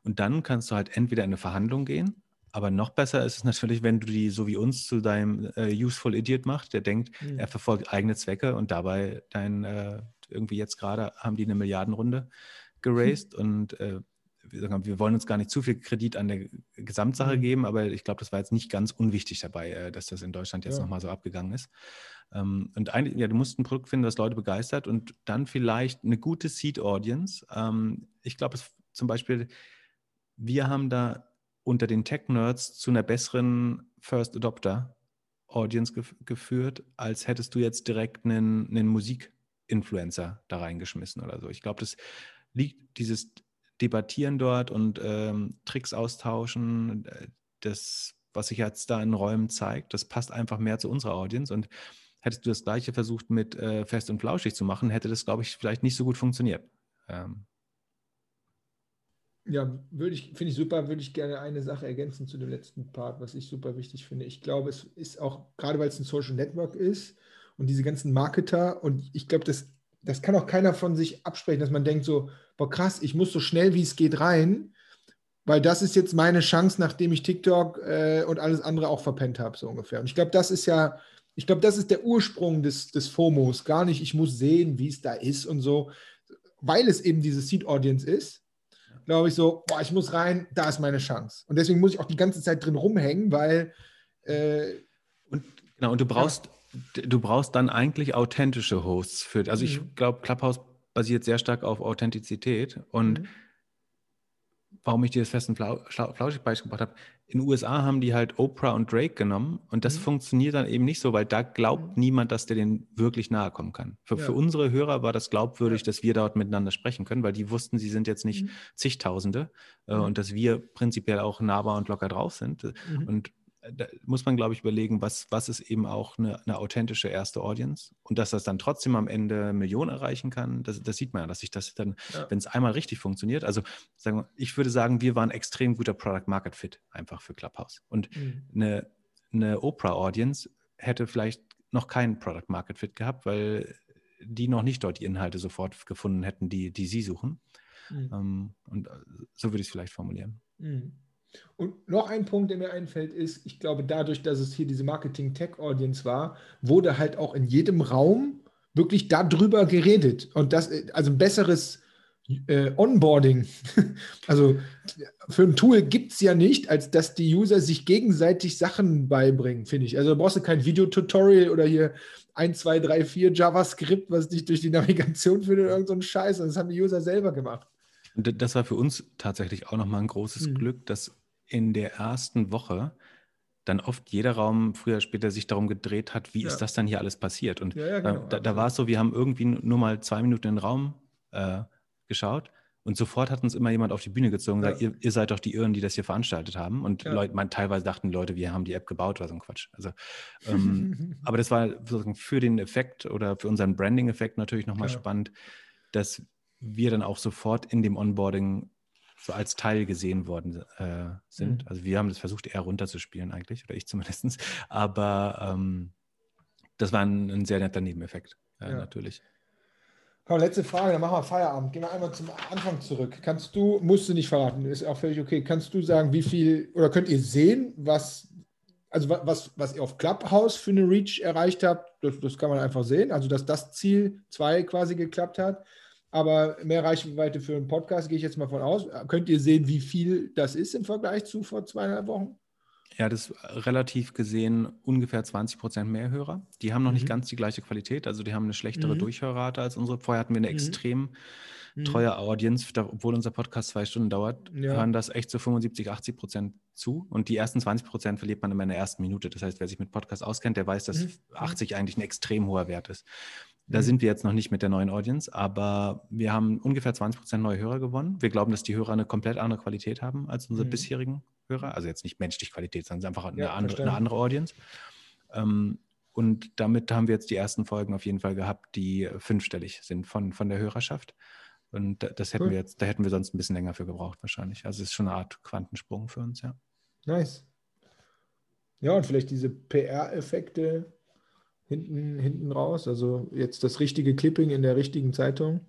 Und dann kannst du halt entweder in eine Verhandlung gehen, aber noch besser ist es natürlich, wenn du die so wie uns zu deinem äh, Useful Idiot machst, der denkt, mhm. er verfolgt eigene Zwecke und dabei dein, äh, irgendwie jetzt gerade haben die eine Milliardenrunde geraced und äh, wir wollen uns gar nicht zu viel Kredit an der Gesamtsache mhm. geben, aber ich glaube, das war jetzt nicht ganz unwichtig dabei, äh, dass das in Deutschland jetzt ja. nochmal so abgegangen ist. Ähm, und eigentlich, ja, du musst ein Produkt finden, das Leute begeistert und dann vielleicht eine gute Seed-Audience. Ähm, ich glaube, zum Beispiel, wir haben da unter den Tech-Nerds zu einer besseren First Adopter Audience gef geführt, als hättest du jetzt direkt einen, einen Musik-Influencer da reingeschmissen oder so. Ich glaube, das liegt dieses Debattieren dort und ähm, Tricks austauschen, äh, das, was sich jetzt da in Räumen zeigt, das passt einfach mehr zu unserer Audience. Und hättest du das Gleiche versucht mit äh, Fest und Flauschig zu machen, hätte das, glaube ich, vielleicht nicht so gut funktioniert. Ähm. Ja, würde ich, finde ich super, würde ich gerne eine Sache ergänzen zu dem letzten Part, was ich super wichtig finde. Ich glaube, es ist auch, gerade weil es ein Social Network ist und diese ganzen Marketer, und ich glaube, das das kann auch keiner von sich absprechen, dass man denkt so, boah krass, ich muss so schnell wie es geht rein, weil das ist jetzt meine Chance, nachdem ich TikTok äh, und alles andere auch verpennt habe, so ungefähr. Und ich glaube, das ist ja, ich glaube, das ist der Ursprung des, des FOMOs. Gar nicht, ich muss sehen, wie es da ist und so, weil es eben diese Seed-Audience ist, glaube ich so, boah, ich muss rein, da ist meine Chance. Und deswegen muss ich auch die ganze Zeit drin rumhängen, weil äh, und genau, und du brauchst, ja du brauchst dann eigentlich authentische Hosts für. Also ich mhm. glaube, Clubhouse basiert sehr stark auf Authentizität und mhm. warum ich dir das Fest und Flauschig beigebracht habe, in den USA haben die halt Oprah und Drake genommen und das mhm. funktioniert dann eben nicht so, weil da glaubt mhm. niemand, dass der denen wirklich nahe kommen kann. Für, ja. für, unsere Hörer war das glaubwürdig, dass wir dort miteinander sprechen können, weil die wussten, sie sind jetzt nicht mhm. zigtausende äh, und dass wir prinzipiell auch nahbar und locker drauf sind. Mhm. Und da muss man, glaube ich, überlegen, was, was ist eben auch eine, eine, authentische erste Audience und dass das dann trotzdem am Ende Millionen erreichen kann, das, das sieht man ja, dass sich das dann, ja. wenn es einmal richtig funktioniert, also sagen ich würde sagen, wir waren extrem guter Product Market Fit einfach für Clubhouse und mhm. eine, eine Oprah-Audience hätte vielleicht noch keinen Product Market Fit gehabt, weil die noch nicht dort die Inhalte sofort gefunden hätten, die, die sie suchen. Mhm. Um, und äh, so würde ich es vielleicht formulieren. Mhm. Und noch ein Punkt, der mir einfällt, ist, ich glaube, dadurch, dass es hier diese Marketing-Tech-Audience war, wurde halt auch in jedem Raum wirklich darüber geredet. Und das, also ein besseres äh, Onboarding, also für ein Tool gibt es ja nicht, als dass die User sich gegenseitig Sachen beibringen, finde ich. Also da brauchst du kein Videotutorial oder hier 1, 2, 3, 4 JavaScript, was dich durch die Navigation führt oder irgendeinen so Scheiß. Das haben die User selber gemacht. Und das war für uns tatsächlich auch nochmal ein großes mhm. Glück, dass in der ersten Woche dann oft jeder Raum früher oder später sich darum gedreht hat, wie ja. ist das dann hier alles passiert? Und ja, genau, da, da war es so, wir haben irgendwie nur mal zwei Minuten in den Raum äh, geschaut und sofort hat uns immer jemand auf die Bühne gezogen und gesagt, ihr, ihr, seid doch die Irren, die das hier veranstaltet haben. Und Leute, man, teilweise dachten Leute, wir haben die App gebaut oder so ein Quatsch. Also, ähm, aber das war für den Effekt oder für unseren Branding-Effekt natürlich nochmal spannend, dass wir dann auch sofort in dem Onboarding so als Teil gesehen worden äh, sind. Mhm. Also wir haben das versucht, eher runterzuspielen eigentlich, oder ich zumindest. Aber ähm, das war ein, ein, sehr netter Nebeneffekt, äh, ja. natürlich. Komm, letzte Frage, dann machen wir Feierabend. Gehen wir einmal zum Anfang zurück. Kannst du, musst du nicht verraten, ist auch völlig okay. Kannst du sagen, wie viel, oder könnt ihr sehen, was, also was, was ihr auf Clubhouse für eine Reach erreicht habt? Das, das kann man einfach sehen. Also, dass das Ziel 2 quasi geklappt hat aber mehr Reichweite für einen Podcast gehe ich jetzt mal von aus. Könnt ihr sehen, wie viel das ist im Vergleich zu vor zweieinhalb Wochen? Ja, das ist relativ gesehen ungefähr 20 Prozent mehr Hörer. Die haben noch mhm. nicht ganz die gleiche Qualität, also die haben eine schlechtere mhm. Durchhörrate als unsere. Vorher hatten wir eine mhm. extrem mhm. treue Audience, obwohl unser Podcast zwei Stunden dauert, ja. hören das echt zu so 75, 80 Prozent zu. Und die ersten 20 Prozent verliert man immer in der ersten Minute. Das heißt, wer sich mit Podcast auskennt, der weiß, dass mhm. 80 eigentlich ein extrem hoher Wert ist. Da mhm. sind wir jetzt noch nicht mit der neuen Audience, aber wir haben ungefähr 20 Prozent neue Hörer gewonnen. Wir glauben, dass die Hörer eine komplett andere Qualität haben als unsere mhm. bisherigen Hörer. Also jetzt nicht menschlich Qualität, sondern einfach eine, ja, andere, eine andere Audience. Ähm, und damit haben wir jetzt die ersten Folgen auf jeden Fall gehabt, die fünfstellig sind von, von der Hörerschaft. Und das hätten cool. wir jetzt, da hätten wir sonst ein bisschen länger für gebraucht wahrscheinlich. Also es ist schon eine Art Quantensprung für uns, ja. Nice. Ja, und vielleicht diese PR-Effekte hinten, hinten raus. Also jetzt das richtige Clipping in der richtigen Zeitung.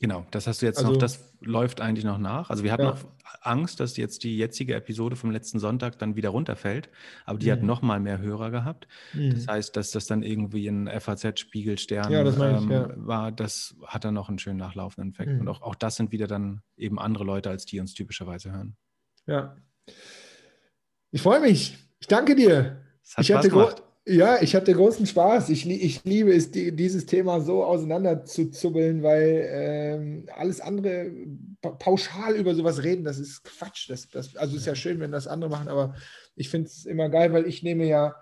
Genau, das hast du jetzt also, noch, das läuft eigentlich noch nach. Also wir hatten ja. noch Angst, dass jetzt die jetzige Episode vom letzten Sonntag dann wieder runterfällt, aber die mhm. hat noch mal mehr Hörer gehabt. Mhm. Das heißt, dass das dann irgendwie ein FAZ-Spiegelstern ja, ähm, ja. war, das hat dann noch einen schönen nachlaufenden Effekt. Mhm. Und auch, auch das sind wieder dann eben andere Leute, als die uns typischerweise hören. Ja. Ich freue mich. Ich danke dir. Ich Spaß gemacht. Ja, ich hatte großen Spaß. Ich, ich liebe es, die, dieses Thema so auseinander zu zubbeln, weil ähm, alles andere pauschal über sowas reden, das ist Quatsch. Das, das, also ist ja schön, wenn das andere machen, aber ich finde es immer geil, weil ich nehme ja,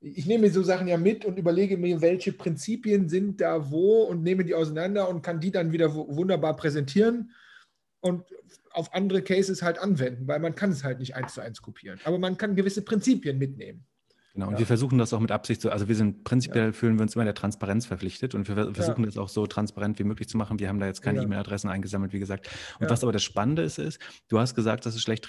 ich nehme so Sachen ja mit und überlege mir, welche Prinzipien sind da wo und nehme die auseinander und kann die dann wieder wunderbar präsentieren und auf andere Cases halt anwenden, weil man kann es halt nicht eins zu eins kopieren. Aber man kann gewisse Prinzipien mitnehmen. Genau, und ja. wir versuchen das auch mit Absicht zu, also wir sind prinzipiell, ja. fühlen wir uns immer der Transparenz verpflichtet und wir versuchen ja. das auch so transparent wie möglich zu machen. Wir haben da jetzt keine E-Mail-Adressen eingesammelt, wie gesagt. Und was aber das Spannende ist, ist, du hast gesagt, das ist schlecht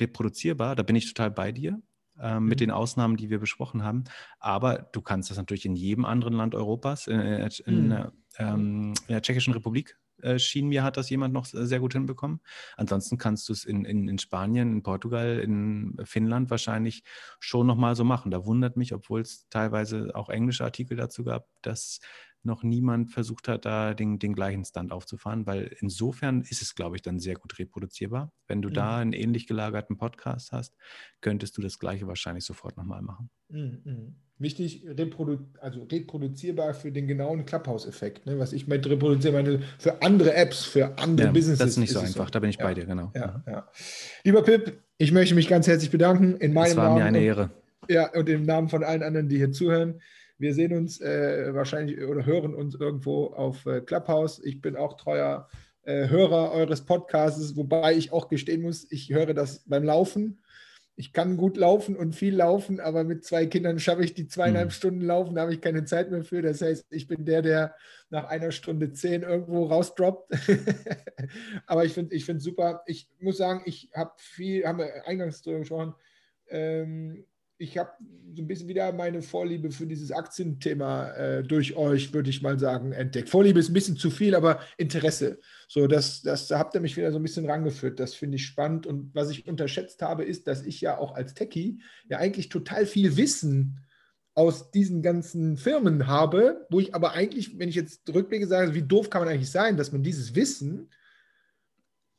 reproduzierbar, da bin ich total bei dir. Ähm, mhm. Mit den Ausnahmen, die wir besprochen haben. Aber du kannst das natürlich in jedem anderen Land Europas, in, in, in, mhm. ähm, in der Tschechischen Republik äh, schien mir, hat das jemand noch sehr gut hinbekommen. Ansonsten kannst du es in, in, in Spanien, in Portugal, in Finnland wahrscheinlich schon nochmal so machen. Da wundert mich, obwohl es teilweise auch englische Artikel dazu gab, dass noch niemand versucht hat, da den, den gleichen Stand aufzufahren, weil insofern ist es, glaube ich, dann sehr gut reproduzierbar. Wenn du mhm. da einen ähnlich gelagerten Podcast hast, könntest du das gleiche wahrscheinlich sofort nochmal machen. Mhm. mhm. Wichtig, reprodu also reproduzierbar für den genauen Clubhouse-Effekt. Ne? Was ich mit reproduzieren meine, für andere Apps, für andere ja, Businesses. Das ist nicht so ist einfach, so. da bin ich ja, bei dir, genau. Ja, mhm. ja. Lieber Pip, ich möchte mich ganz herzlich bedanken. In meinem es war Namen mir eine Ehre. Und, ja, und im Namen von allen anderen, die hier zuhören. Wir sehen uns äh, wahrscheinlich oder hören uns irgendwo auf äh, Clubhouse. Ich bin auch treuer äh, Hörer eures Podcasts, wobei ich auch gestehen muss, ich höre das beim Laufen ich kann gut laufen und viel laufen, aber mit zwei Kindern schaffe ich die zweieinhalb mhm. Stunden laufen, da habe ich keine Zeit mehr für. Das heißt, ich bin der, der nach einer Stunde zehn irgendwo rausdroppt. aber ich finde es super. Ich muss sagen, ich habe viel, haben wir eingangs drüber gesprochen, ähm, ich habe so ein bisschen wieder meine Vorliebe für dieses Aktienthema äh, durch euch, würde ich mal sagen, entdeckt. Vorliebe ist ein bisschen zu viel, aber Interesse. So, das, das, da habt ihr mich wieder so ein bisschen rangeführt. Das finde ich spannend. Und was ich unterschätzt habe, ist, dass ich ja auch als Techie ja eigentlich total viel Wissen aus diesen ganzen Firmen habe, wo ich aber eigentlich, wenn ich jetzt rückblicke, sage, wie doof kann man eigentlich sein, dass man dieses Wissen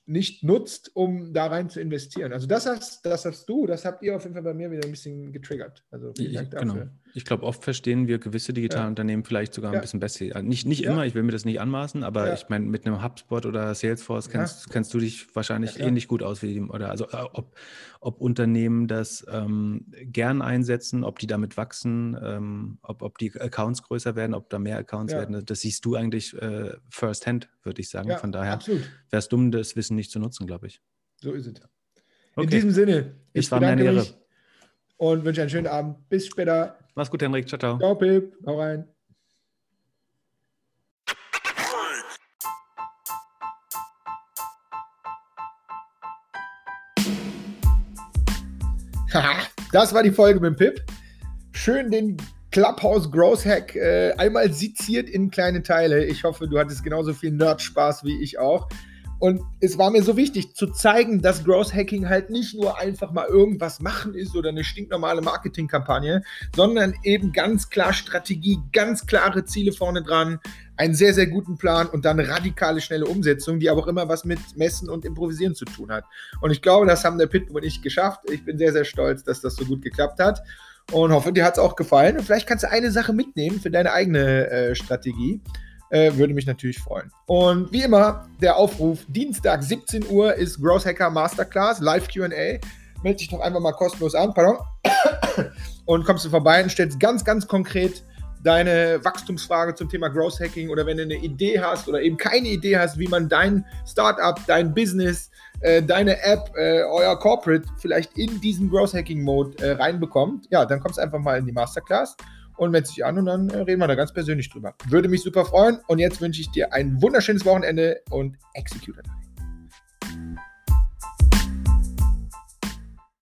nicht nutzt, um da rein zu investieren. Also das hast, das hast du, das habt ihr auf jeden Fall bei mir wieder ein bisschen getriggert. Also vielen Dank dafür. Genau. Ich glaube, oft verstehen wir gewisse digitale ja. Unternehmen vielleicht sogar ja. ein bisschen besser. Also nicht nicht ja. immer, ich will mir das nicht anmaßen, aber ich meine, mit einem HubSpot oder Salesforce kennst, kennst du dich wahrscheinlich ähnlich gut aus wie die, oder also äh, ob, ob Unternehmen das ähm, gern einsetzen, ob die damit wachsen, ähm, ob, ob die Accounts größer werden, ob da mehr Accounts werden. Das siehst du eigentlich äh, first hand, würde ich sagen. Von daher wäre es dumm, das Wissen nicht zu nutzen, glaube ich. So ist es. Okay. In diesem Sinne, ich es war mir eine Ehre. Und wünsche einen schönen Abend. Bis später. Mach's gut, Henrik. Ciao, ciao. Ciao, Pip. Hau rein. das war die Folge mit Pip. Schön den Clubhouse Growth Hack äh, einmal seziert in kleine Teile. Ich hoffe, du hattest genauso viel Nerd-Spaß wie ich auch. Und es war mir so wichtig zu zeigen, dass Growth Hacking halt nicht nur einfach mal irgendwas machen ist oder eine stinknormale Marketingkampagne, sondern eben ganz klar Strategie, ganz klare Ziele vorne dran, einen sehr, sehr guten Plan und dann radikale, schnelle Umsetzung, die aber auch immer was mit Messen und Improvisieren zu tun hat. Und ich glaube, das haben der Pit und ich geschafft. Ich bin sehr, sehr stolz, dass das so gut geklappt hat und hoffe, dir hat es auch gefallen. Und vielleicht kannst du eine Sache mitnehmen für deine eigene äh, Strategie. Äh, würde mich natürlich freuen. Und wie immer, der Aufruf: Dienstag 17 Uhr ist Growth Hacker Masterclass, Live QA. Melde dich doch einfach mal kostenlos an, pardon. Und kommst du vorbei und stellst ganz, ganz konkret deine Wachstumsfrage zum Thema Growth Hacking oder wenn du eine Idee hast oder eben keine Idee hast, wie man dein Startup, dein Business, äh, deine App, äh, euer Corporate vielleicht in diesen Growth Hacking Mode äh, reinbekommt, ja, dann kommst du einfach mal in die Masterclass und melde dich an und dann äh, reden wir da ganz persönlich drüber. Würde mich super freuen und jetzt wünsche ich dir ein wunderschönes Wochenende und execute.